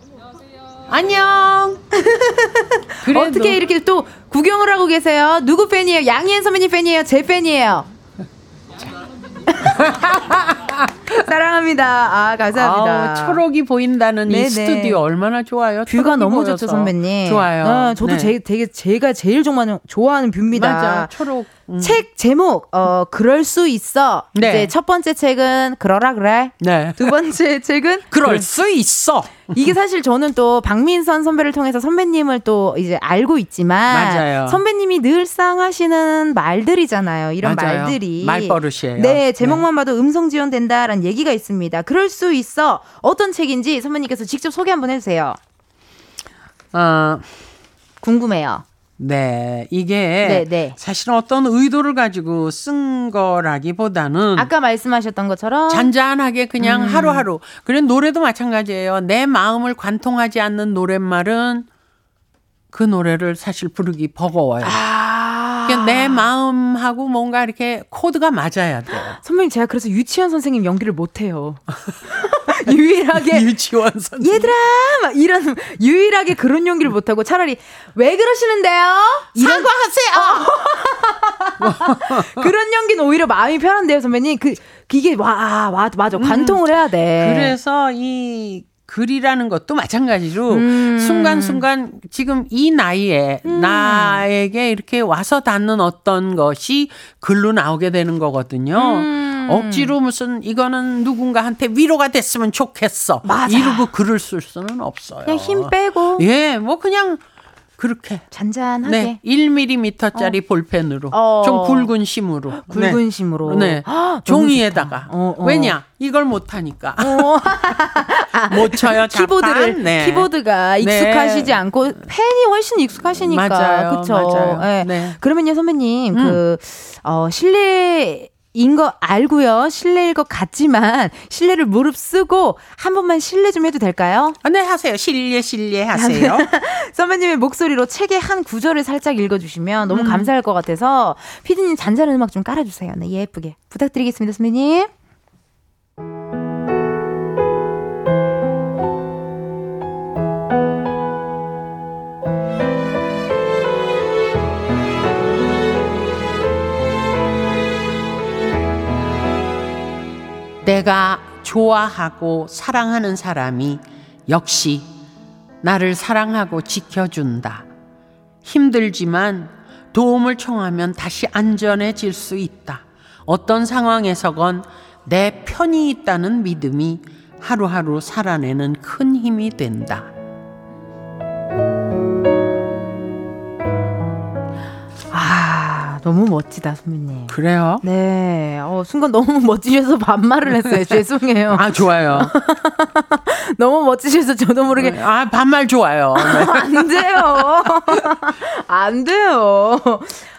안녕. 그래도 어떻게 이렇게 또 구경을 하고 계세요? 누구 팬이에요? 양희은 선배님 팬이에요? 제 팬이에요? 사랑합니다. 아, 감사합니다. 아우, 초록이 보인다는 네네. 이 스튜디오 얼마나 좋아요. view가 너무 보여서. 좋죠, 선배님. 좋아요. 어, 저도 네. 제, 되게 제가 제일 좋아하는, 좋아하는 view입니다. 맞아. 초록. 음. 책 제목, 어, 그럴 수 있어. 네. 이제 첫 번째 책은 그러라 그래. 네. 두 번째 책은 그럴 수 있어. 이게 사실 저는 또 박민선 선배를 통해서 선배님을 또 이제 알고 있지만 맞아요. 선배님이 늘상 하시는 말들이잖아요. 이런 맞아요. 말들이 말버릇이에요. 네, 제목 만 봐도 음성 지원 된다라는 얘기가 있습니다. 그럴 수 있어. 어떤 책인지 선배님께서 직접 소개 한번 해 주세요. 어, 궁금해요. 네. 이게 네, 네. 사실 어떤 의도를 가지고 쓴 거라기보다는 아까 말씀하셨던 것처럼 잔잔하게 그냥 음. 하루하루. 그래 노래도 마찬가지예요. 내 마음을 관통하지 않는 노랫말은 그 노래를 사실 부르기 버거워요. 아. 내 마음하고 뭔가 이렇게 코드가 맞아야 돼요. 선배님 제가 그래서 유치원 선생님 연기를 못 해요. 유일하게 유치원 선생. 얘들아 막 이런 유일하게 그런 연기를 못 하고 차라리 왜 그러시는데요? 이런 사과하세요. 그런 연기는 오히려 마음이 편한데요, 선배님. 그 이게 와, 와 맞아. 관통을 해야 돼. 그래서 이 글이라는 것도 마찬가지로 음. 순간순간 지금 이 나이에 음. 나에게 이렇게 와서 닿는 어떤 것이 글로 나오게 되는 거거든요. 음. 억지로 무슨 이거는 누군가한테 위로가 됐으면 좋겠어. 맞아. 이러고 글을 쓸 수는 없어요. 그냥 힘 빼고 예, 뭐 그냥 그렇게 잔잔하게 네, 1mm짜리 볼펜으로 어. 좀 굵은 심으로 굵은 네. 심으로. 네. 종이에다가. 어, 어. 왜냐 이걸 못 하니까 어. 못 쳐요 자판. 키보드를 네. 키보드가 익숙하시지 네. 않고 펜이 훨씬 익숙하시니까 맞아요, 그렇죠. 네. 그러면요 선배님 음. 그 어, 실례 인거 알고요. 실례일 것 같지만 실례를 무릅쓰고 한 번만 실례 좀 해도 될까요? 아, 네 하세요 실례 실례 하세요 선배님의 목소리로 책의 한 구절을 살짝 읽어 주시면 너무 음. 감사할 것 같아서 피디님 잔잔한 음악 좀 깔아 주세요. 네 예쁘게 부탁드리겠습니다, 선배님. 내가 좋아하고 사랑하는 사람이 역시 나를 사랑하고 지켜준다. 힘들지만 도움을 청하면 다시 안전해질 수 있다. 어떤 상황에서건 내 편이 있다는 믿음이 하루하루 살아내는 큰 힘이 된다. 너무 멋지다, 선배님. 그래요? 네, 어, 순간 너무 멋지셔서 반말을 했어요. 죄송해요. 아, 좋아요. 너무 멋지셔서 저도 모르게 아, 반말 좋아요. 네. 안 돼요. 안 돼요.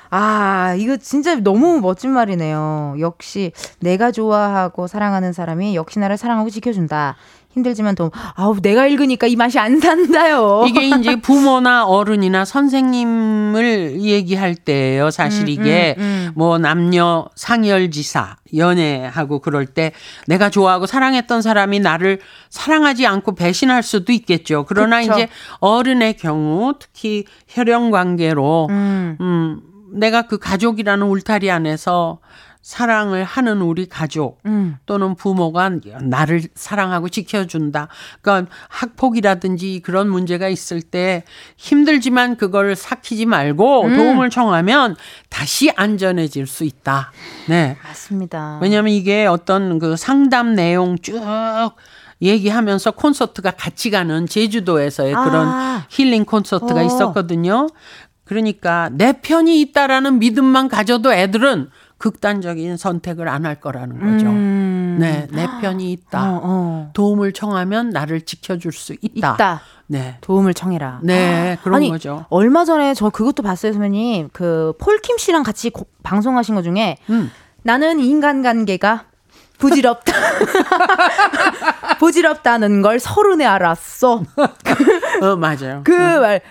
아, 이거 진짜 너무 멋진 말이네요. 역시 내가 좋아하고 사랑하는 사람이 역시 나를 사랑하고 지켜준다. 힘들지만 도움. 아우, 내가 읽으니까 이 맛이 안 산다요. 이게 이제 부모나 어른이나 선생님을 얘기할 때예요. 사실 이게 음, 음. 뭐 남녀 상열지사 연애하고 그럴 때 내가 좋아하고 사랑했던 사람이 나를 사랑하지 않고 배신할 수도 있겠죠. 그러나 그쵸. 이제 어른의 경우 특히 혈연 관계로 음. 음 내가 그 가족이라는 울타리 안에서 사랑을 하는 우리 가족 음. 또는 부모가 나를 사랑하고 지켜준다. 그러니까 학폭이라든지 그런 문제가 있을 때 힘들지만 그걸 삭히지 말고 음. 도움을 청하면 다시 안전해질 수 있다. 네. 맞습니다. 왜냐하면 이게 어떤 그 상담 내용 쭉 얘기하면서 콘서트가 같이 가는 제주도에서의 그런 아. 힐링 콘서트가 어. 있었거든요. 그러니까 내 편이 있다라는 믿음만 가져도 애들은 극단적인 선택을 안 할 거라는 거죠. 음. 네, 내 편이 있다. 어, 어. 도움을 청하면 나를 지켜줄 수 있다. 있다. 네, 도움을 청해라. 네 그런 아니, 거죠. 얼마 전에 저 그것도 봤어요, 선배님. 그 폴킴 씨랑 같이 고- 방송하신 것 중에 음. 나는 인간관계가 부질없다. 부질없다는 걸 서른에 알았어. 어 맞아요. 그 말.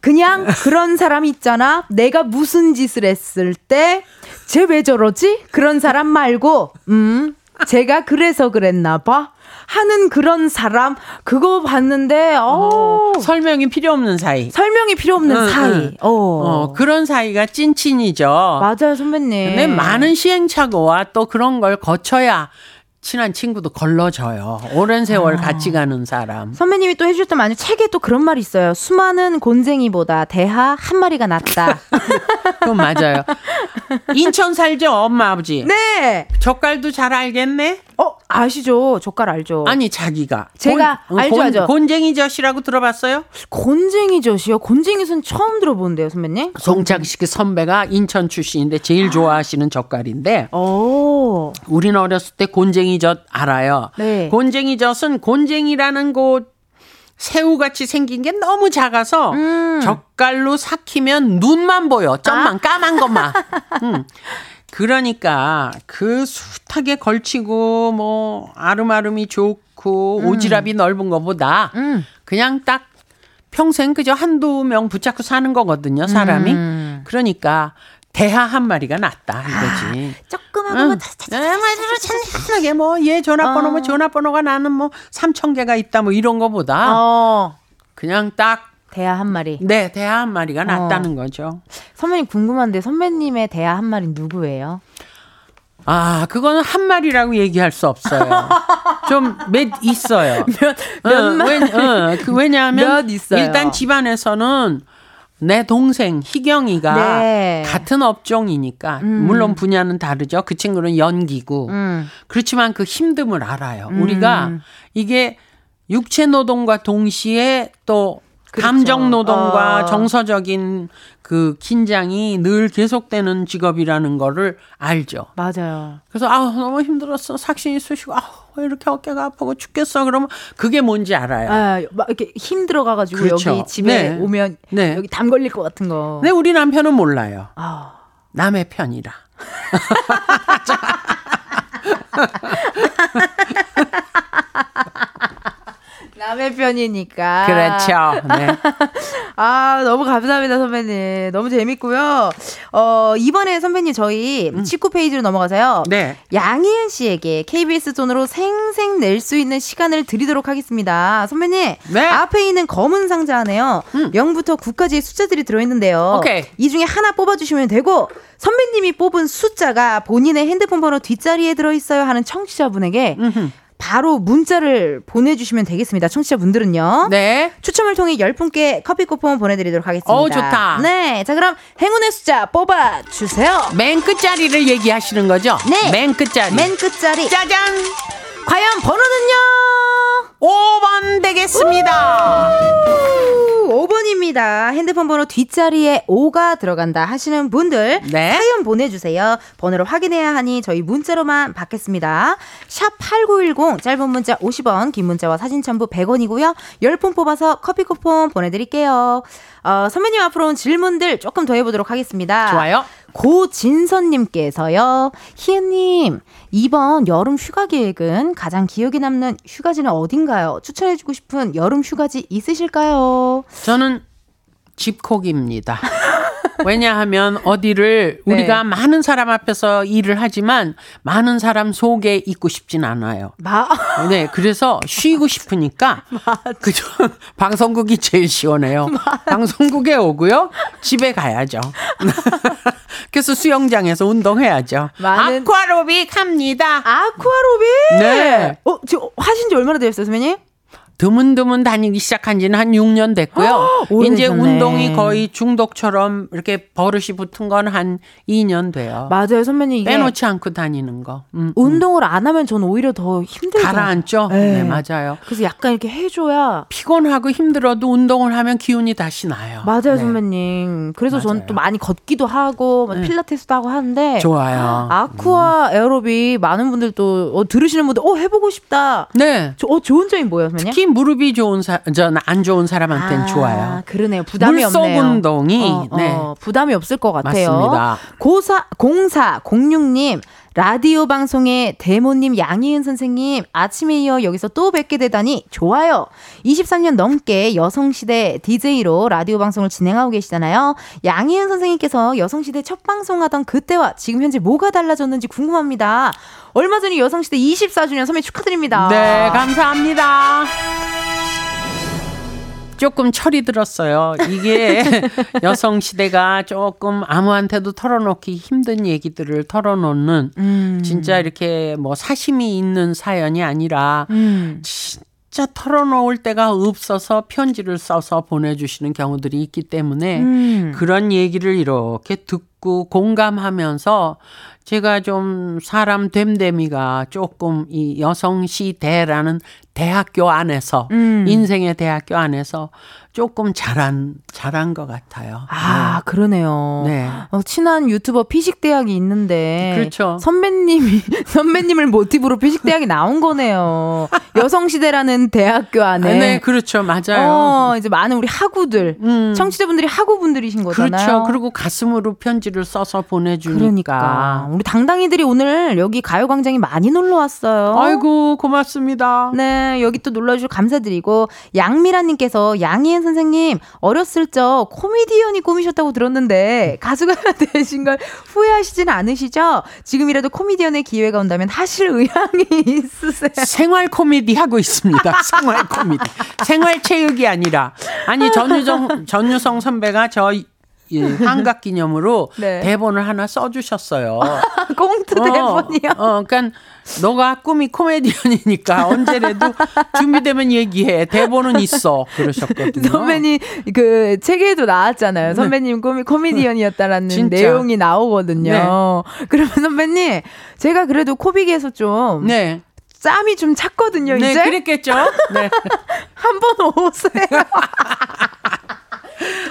그냥 그런 사람 있잖아. 내가 무슨 짓을 했을 때, 쟤 왜 저러지? 그런 사람 말고, 음, 제가 그래서 그랬나 봐. 하는 그런 사람, 그거 봤는데, 어, 어, 설명이 필요 없는 사이. 설명이 필요 없는 응, 사이. 응. 어. 어, 그런 사이가 찐친이죠. 맞아요, 선배님. 근데 많은 시행착오와 또 그런 걸 거쳐야 친한 친구도 걸러져요. 오랜 세월 같이 가는 사람. 선배님이 또 해주셨던 말 책에 또 그런 말이 있어요. 수많은 곤쟁이보다 대하 한 마리가 낫다. 그건 맞아요. 인천 살죠, 엄마 아버지. 네. 젓갈도 잘 알겠네. 어 아시죠? 젓갈 알죠? 아니 자기가 제가 곤- 알죠, 곤- 알죠. 곤쟁이 젓이라고 들어봤어요? 곤쟁이 젓이요? 곤쟁이는 처음 들어보는데요, 선배님? 송창식 선배가 인천 출신인데 제일 좋아하시는 젓갈인데 오. 우리는 어렸을 때 곤쟁이 젓 알아요. 네. 곤쟁이 젓은 곤쟁이라는 곳 새우같이 생긴 게 너무 작아서 음. 젓갈로 삭히면 눈만 보여. 점만 까만 것만. 음. 그러니까 그 숱하게 걸치고 뭐 아름아름이 좋고 오지랖이 넓은 것보다 음. 그냥 딱 평생 그저 한두 명 붙잡고 사는 거거든요, 사람이. 음. 그러니까 대하 한 마리가 낫다 이거지. 조그마한 응. 거 네, 찬찬하게 뭐얘 전화번호 뭐 전화번호가 나는 뭐 3천 개가 있다 뭐 이런 거보다 어. 그냥 딱 대하 한 마리. 네, 대하 한 마리가 낫다는 어. 거죠. 선배님 궁금한데 선배님의 대하 한 마리 누구예요? 아, 그거는 한 마리라고 얘기할 수 없어요. 좀 몇 있어요. 몇, 몇 마리? 왜, 어, 그 왜냐하면 몇 있어요? 일단 집안에서는 내 동생 희경이가 네. 같은 업종이니까 물론 분야는 다르죠. 그 친구는 연기고 음. 그렇지만 그 힘듦을 알아요. 우리가 이게 육체 노동과 동시에 또 그렇죠. 감정 노동과 어. 정서적인 그 긴장이 늘 계속되는 직업이라는 거를 알죠. 맞아요. 그래서 아우 너무 힘들었어 삭신이 쑤시고 아우 왜 이렇게 어깨가 아프고 죽겠어 그러면 그게 뭔지 알아요. 아, 막 이렇게 힘들어 가가지고 그렇죠. 여기 집에 네. 오면 네. 여기 담 걸릴 것 같은 거. 근데 우리 남편은 몰라요. 아. 남의 편이라. 남의 편이니까. 그렇죠. 네. 아, 너무 감사합니다, 선배님. 너무 재밌고요. 어, 이번에 선배님 저희 19페이지로 넘어가서요. 네. 양희은 씨에게 KBS 돈으로 생생 낼 수 있는 시간을 드리도록 하겠습니다. 선배님, 네. 앞에 있는 검은 상자 안에요. 0부터 9까지의 숫자들이 들어있는데요. 오케이. 이 중에 하나 뽑아주시면 되고, 선배님이 뽑은 숫자가 본인의 핸드폰 번호 뒷자리에 들어있어요 하는 청취자분에게 바로 문자를 보내주시면 되겠습니다. 청취자분들은요. 네. 추첨을 통해 10분께 커피 쿠폰 보내드리도록 하겠습니다. 어우, 좋다. 네. 자, 그럼 행운의 숫자 뽑아주세요. 맨 끝자리를 얘기하시는 거죠? 네. 맨 끝자리. 맨 끝자리. 짜잔. 과연 번호는요? 5번 되겠습니다. 5번입니다. 핸드폰 번호 뒷자리에 5가 들어간다 하시는 분들 네. 사연 보내주세요. 번호를 확인해야 하니 저희 문자로만 받겠습니다. 샵 8910 짧은 문자 50원 긴 문자와 사진 첨부 100원이고요. 10분 뽑아서 커피 쿠폰 보내드릴게요. 어, 선배님 앞으로 온 질문들 조금 더 해보도록 하겠습니다. 좋아요. 고진선님께서요, 희은님, 이번 여름 휴가 계획은 가장 기억에 남는 휴가지는 어딘가요? 추천해주고 싶은 여름 휴가지 있으실까요? 저는 집콕입니다. 왜냐하면 어디를 네. 우리가 많은 사람 앞에서 일을 하지만 많은 사람 속에 있고 싶진 않아요. 마, 네, 그래서 쉬고 싶으니까 그죠. 방송국이 제일 시원해요. 방송국에 오고요. 집에 가야죠. 그래서 수영장에서 운동해야죠. 많은- 아쿠아로빅 합니다. 아쿠아로빅? 네. 어, 지금 하신 지 얼마나 되셨어요, 선배님? 드문드문 다니기 시작한 지는 한 6년 됐고요. 이제 오래되셨네. 운동이 거의 중독처럼 이렇게 버릇이 붙은 건 한 2년 돼요. 맞아요, 선배님. 빼놓지 않고 다니는 거. 음, 음. 운동을 안 하면 저는 오히려 더 힘들죠. 가라앉죠? 네. 네, 맞아요. 그래서 약간 이렇게 해줘야. 피곤하고 힘들어도 운동을 하면 기운이 다시 나요. 맞아요, 네. 선배님. 그래서 저는. 또 많이 걷기도 하고, 막 네. 필라테스도 하고 하는데. 좋아요. 아쿠아 에어로빅 많은 분들도 어, 들으시는 분들 어 해보고 싶다. 네. 저, 어 좋은 점이 뭐예요, 선배님? 특히 무릎이 좋은 사, 저안 좋은 사람한테는 아, 좋아요. 그러네요. 부담이 물속 없네요. 운동이, 어, 어, 네. 부담이 없을 것 같아요. 맞습니다. 고사 0406님 라디오 방송의 대모님 양희은 선생님 아침에 이어 여기서 또 뵙게 되다니 좋아요. 23년 넘게 여성시대 DJ로 라디오 방송을 진행하고 계시잖아요. 양희은 선생님께서 여성시대 첫 방송하던 그때와 지금 현재 뭐가 달라졌는지 궁금합니다. 얼마 전에 여성시대 24주년 선배 축하드립니다. 네, 감사합니다. 조금 철이 들었어요. 이게 여성 시대가 조금 아무한테도 털어놓기 힘든 얘기들을 털어놓는 음. 진짜 이렇게 뭐 사심이 있는 사연이 아니라 음. 진짜 털어놓을 데가 없어서 편지를 써서 보내주시는 경우들이 있기 때문에 음. 그런 얘기를 이렇게 듣고 공감하면서 제가 좀 사람 됨됨이가 조금 이 여성시대라는 대학교 안에서 음. 인생의 대학교 안에서 조금 잘한 잘한 것 같아요. 아, 그러네요. 네. 어, 친한 유튜버 피식 대학이 있는데. 그렇죠. 선배님이, 선배님을 모티브로 피식 대학이 나온 거네요. 여성 시대라는 대학교 안에. 네, 네, 그렇죠, 맞아요. 어, 이제 많은 우리 학우들, 음. 청취자분들이 학우분들이신 거잖아요. 그렇죠. 그리고 가슴으로 편지를 써서 보내주니까. 그러니까. 우리 당당이들이 오늘 여기 가요광장에 많이 놀러 왔어요. 아이고 고맙습니다. 네, 여기 또 놀러주셔서 감사드리고, 양미라님께서 양희은 선생님, 어렸을 적 코미디언이 꿈이셨다고 들었는데, 가수가 되신 걸 후회하시진 않으시죠? 지금이라도 코미디언의 기회가 온다면 하실 의향이 있으세요? 생활 코미디 하고 있습니다. 생활 코미디. 생활 체육이 아니라 아니 전유정 전유성 선배가 저 이 환갑 기념으로 네. 대본을 하나 써주셨어요. 꽁트 대본이요? 어, 그러니까 너가 꿈이 코미디언이니까 언제라도 준비되면 얘기해. 대본은 있어. 그러셨거든요. 선배님 그 책에도 나왔잖아요. 선배님 꿈이 코미디언이었다라는 네. 진짜. 내용이 나오거든요. 그러면 선배님 제가 그래도 코빅에서 좀 네. 짬이 좀 찼거든요. 네, 이제 그랬겠죠. 네. 한 번 오세요.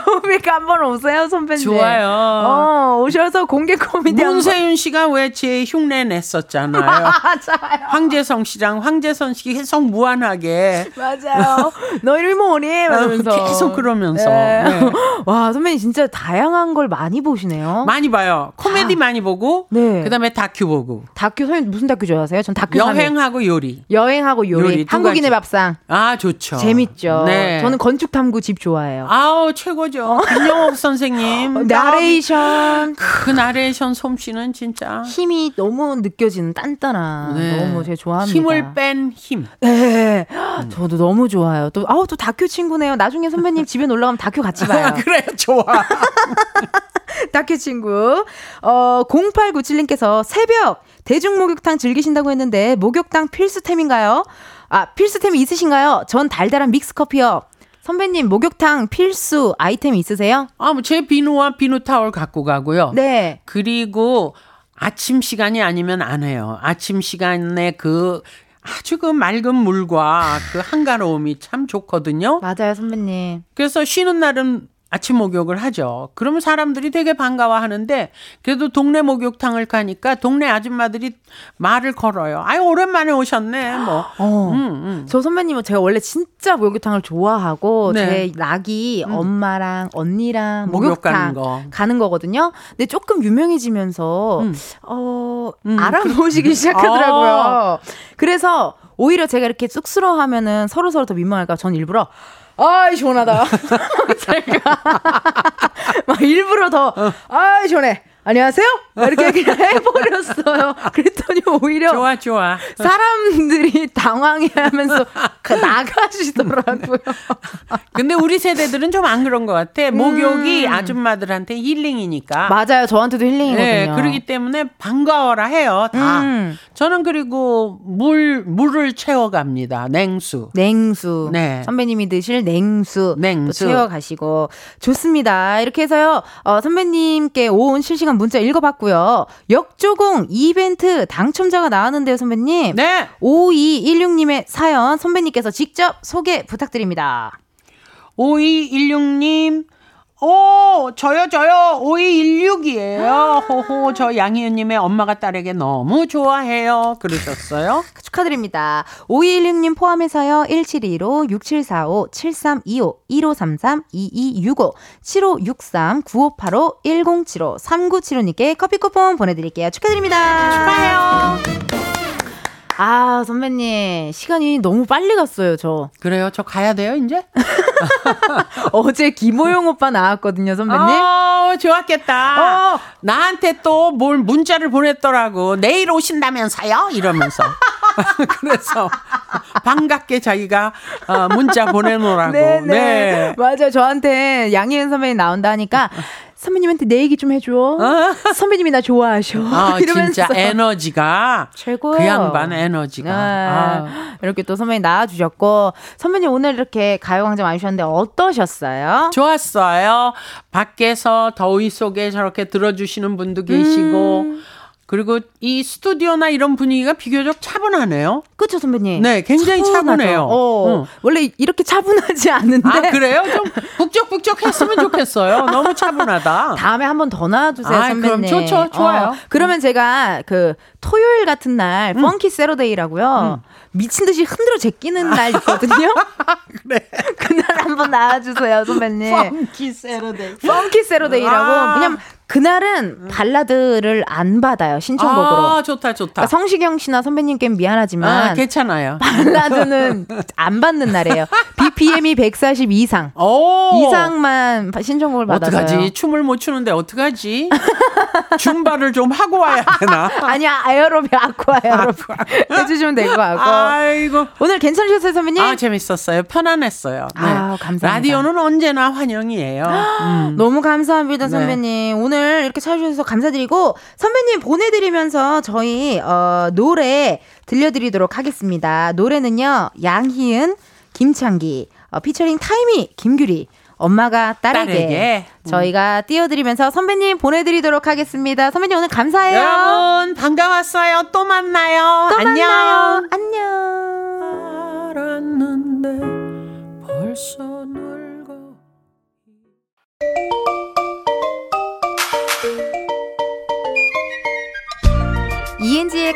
코빅 한번 오세요, 선배님. 좋아요. 어, 오셔서 공개 코미디. 문세윤 씨가 왜 제 흉내 냈었잖아요. 맞아요. 황제성 씨랑 황제성 씨 계속 무한하게 맞아요. 너 이름이 뭐니? 이러면서. 어, 계속 그러면서. 네. 네. 와, 선배님 진짜 다양한 걸 많이 보시네요. 많이 봐요. 코미디 많이 보고, 네. 그 다음에 다큐 보고, 다큐 선생님 무슨 다큐 좋아하세요? 전 다큐. 여행하고 요리. 여행하고 요리, 요리 두 한국인의. 밥상 아 좋죠. 재밌죠. 네. 저는 건축 탐구 집 좋아해요. 아우 최고죠. 김영옥 선생님. 어, 나레이션 그 나레이션 솜씨는 진짜 힘이 너무 느껴지는 단단한 네. 너무 제가 좋아합니다. 힘을 뺀 힘. 네, 저도 너무 좋아요. 또 아우 또 다큐 친구네요. 나중에 선배님 집에 놀러 가면 다큐 같이 봐요. 그래 좋아. 다큐 친구. 어, 0897님께서 새벽 대중 목욕탕 즐기신다고 했는데 목욕탕 필수템인가요? 아, 필수템이 있으신가요? 전 달달한 믹스 커피요. 선배님, 목욕탕 필수 아이템 있으세요? 아 뭐 제 비누와 비누 타월 갖고 가고요. 네. 그리고 아침 시간이 아니면 안 해요. 아침 시간에 그 아주 그 맑은 물과 그 한가로움이 참 좋거든요. 맞아요, 선배님. 그래서 쉬는 날은 아침 목욕을 하죠. 그러면 사람들이 되게 반가워 하는데 그래도 동네 목욕탕을 가니까 동네 아줌마들이 말을 걸어요. 아유 오랜만에 오셨네. 뭐. 어. 음, 음. 저 선배님은 제가 원래 진짜 목욕탕을 좋아하고 네. 제 낙이 엄마랑 언니랑 목욕 목욕탕 가는 거. 가는 거거든요. 근데 조금 유명해지면서 음. 어 음. 알아보시기 시작하더라고요. 그래서 오히려 제가 이렇게 쑥스러워하면은 서로 서로 더 민망할까 전 일부러 아이 시원하다. 제가 막 일부러 더 아이 시원해. 안녕하세요. 막 이렇게 그냥 해버렸어요. 그랬더니 오히려 좋아 좋아. 사람들이 당황해하면서 가- 나가시더라고요. 근데 우리 세대들은 좀 안 그런 것 같아. 목욕이 아줌마들한테 힐링이니까. 음. 맞아요. 저한테도 힐링이거든요. 네, 그러기 때문에 반가워라 해요. 다. 음. 저는 그리고 물 물을 채워갑니다. 냉수. 냉수. 네. 선배님이 드실 냉수. 냉수. 또 채워가시고. 좋습니다. 이렇게 해서요, 어, 선배님께 온 실시간 문자 읽어봤고요. 역조공 이벤트 당첨자가 나왔는데요, 선배님. 네. 5216님의 사연 선배님께서 직접 소개 부탁드립니다. 5216님. 오, 저요, 저요. 5216이에요. 호호, 저 양희은님의 엄마가 딸에게 너무 좋아해요. 그러셨어요? 축하드립니다. 5216님 포함해서요. 1725, 6745, 7325, 1533, 2265, 7563, 9585, 1075, 3975님께 커피 쿠폰 보내드릴게요. 축하드립니다. 축하해요. 아, 선배님. 시간이 너무 빨리 갔어요, 저. 그래요? 저 가야 돼요, 이제? 어제 김호영 오빠 나왔거든요, 선배님. 어, 좋았겠다. 어. 나한테 또 뭘 문자를 보냈더라고. 내일 오신다면서요? 이러면서. 그래서 반갑게 자기가 어, 문자 보내놓으라고. 네, 네. 네. 맞아요. 저한테 양희은 선배님 나온다 하니까 선배님한테 내 얘기 좀 해줘. 선배님이 나 좋아하셔. 아, 이러면서 진짜 에너지가 최고예요. 그 양반 에너지가. 네. 아. 이렇게 또 선배님 나와주셨고 선배님 오늘 이렇게 가요광장 와주셨는데 어떠셨어요? 좋았어요. 밖에서 더위 속에 저렇게 들어주시는 분도 계시고, 음. 그리고 이 스튜디오나 이런 분위기가 비교적 차분하네요. 그쵸 선배님? 네, 굉장히 차분하죠. 차분해요. 어, 응. 원래 이렇게 차분하지 않은데 아, 그래요? 좀 북적북적 했으면 좋겠어요. 너무 차분하다. 다음에 한 번 더 나와주세요, 아이, 선배님. 그럼 좋죠. 좋아요. 어, 그러면 제가 그 토요일 같은 날 음. 펑키 세러데이라고요. 미친 듯이 흔들어 제끼는 날 있거든요. 그래. 그날 한번 나와주세요, 선배님. Funky Saturday. Funky Saturday라고. 아. 왜냐면 그날은 발라드를 안 받아요, 신청곡으로. 아, 좋다, 좋다. 그러니까 성시경 씨나 선배님께 미안하지만 아, 괜찮아요. 발라드는 안 받는 날이에요. BPM이 140 이상. 오! 이상만 신청곡을 받아서요. 어떡하지? 춤을 못 추는데 어떡하지? 줌바를 좀 하고 와야 되나? 아니야 에어로빅 아쿠아 에어로빅 해주시면 될 것 같고 아이고. 오늘 괜찮으셨어요 선배님? 아, 재밌었어요. 편안했어요. 네. 아우, 감사합니다. 라디오는 언제나 환영이에요. 음. 너무 감사합니다 네. 선배님 오늘 이렇게 찾아주셔서 감사드리고 선배님 보내드리면서 저희 어, 노래 들려드리도록 하겠습니다 노래는요 양희은 김창기 어, 피처링 타이미 김규리 엄마가 딸에게, 딸에게. 음. 저희가 띄워드리면서 선배님 보내드리도록 하겠습니다 선배님 오늘 감사해요 여러분, 반가웠어요. 또 만나요. 또 안녕. 만나요 안녕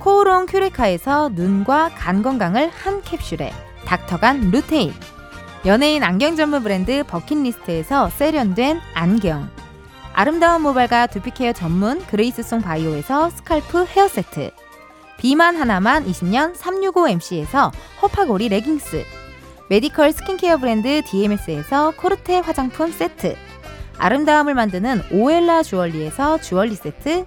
코오롱 큐레카에서 눈과 간 건강을 한 캡슐에 닥터간 루테인 연예인 안경 전문 브랜드 버킷리스트에서 세련된 안경 아름다운 모발과 두피care 전문 그레이스송 바이오에서 스칼프 헤어세트 비만 하나만 20년 365MC에서 허파고리 레깅스 medical skincare 브랜드 DMS에서 코르테 화장품 세트 아름다움을 만드는 오엘라 주얼리에서 주얼리 세트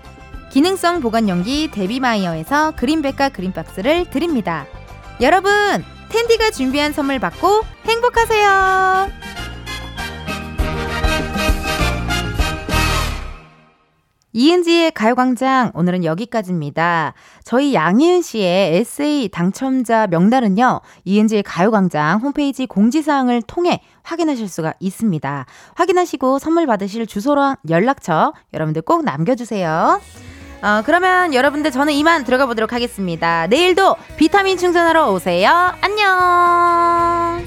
기능성 보관용기 데비마이어에서 그린백과 그린박스를 드립니다. 여러분, 텐디가 준비한 선물 받고 행복하세요. 이은지의 가요광장 오늘은 여기까지입니다. 저희 양희은 씨의 에세이 당첨자 명단은요. 이은지의 가요광장 홈페이지 공지사항을 통해 확인하실 수가 있습니다. 확인하시고 선물 받으실 주소랑 연락처 여러분들 꼭 남겨주세요. 어, 그러면 여러분들 저는 이만 들어가 보도록 하겠습니다. 내일도 비타민 충전하러 오세요. 안녕!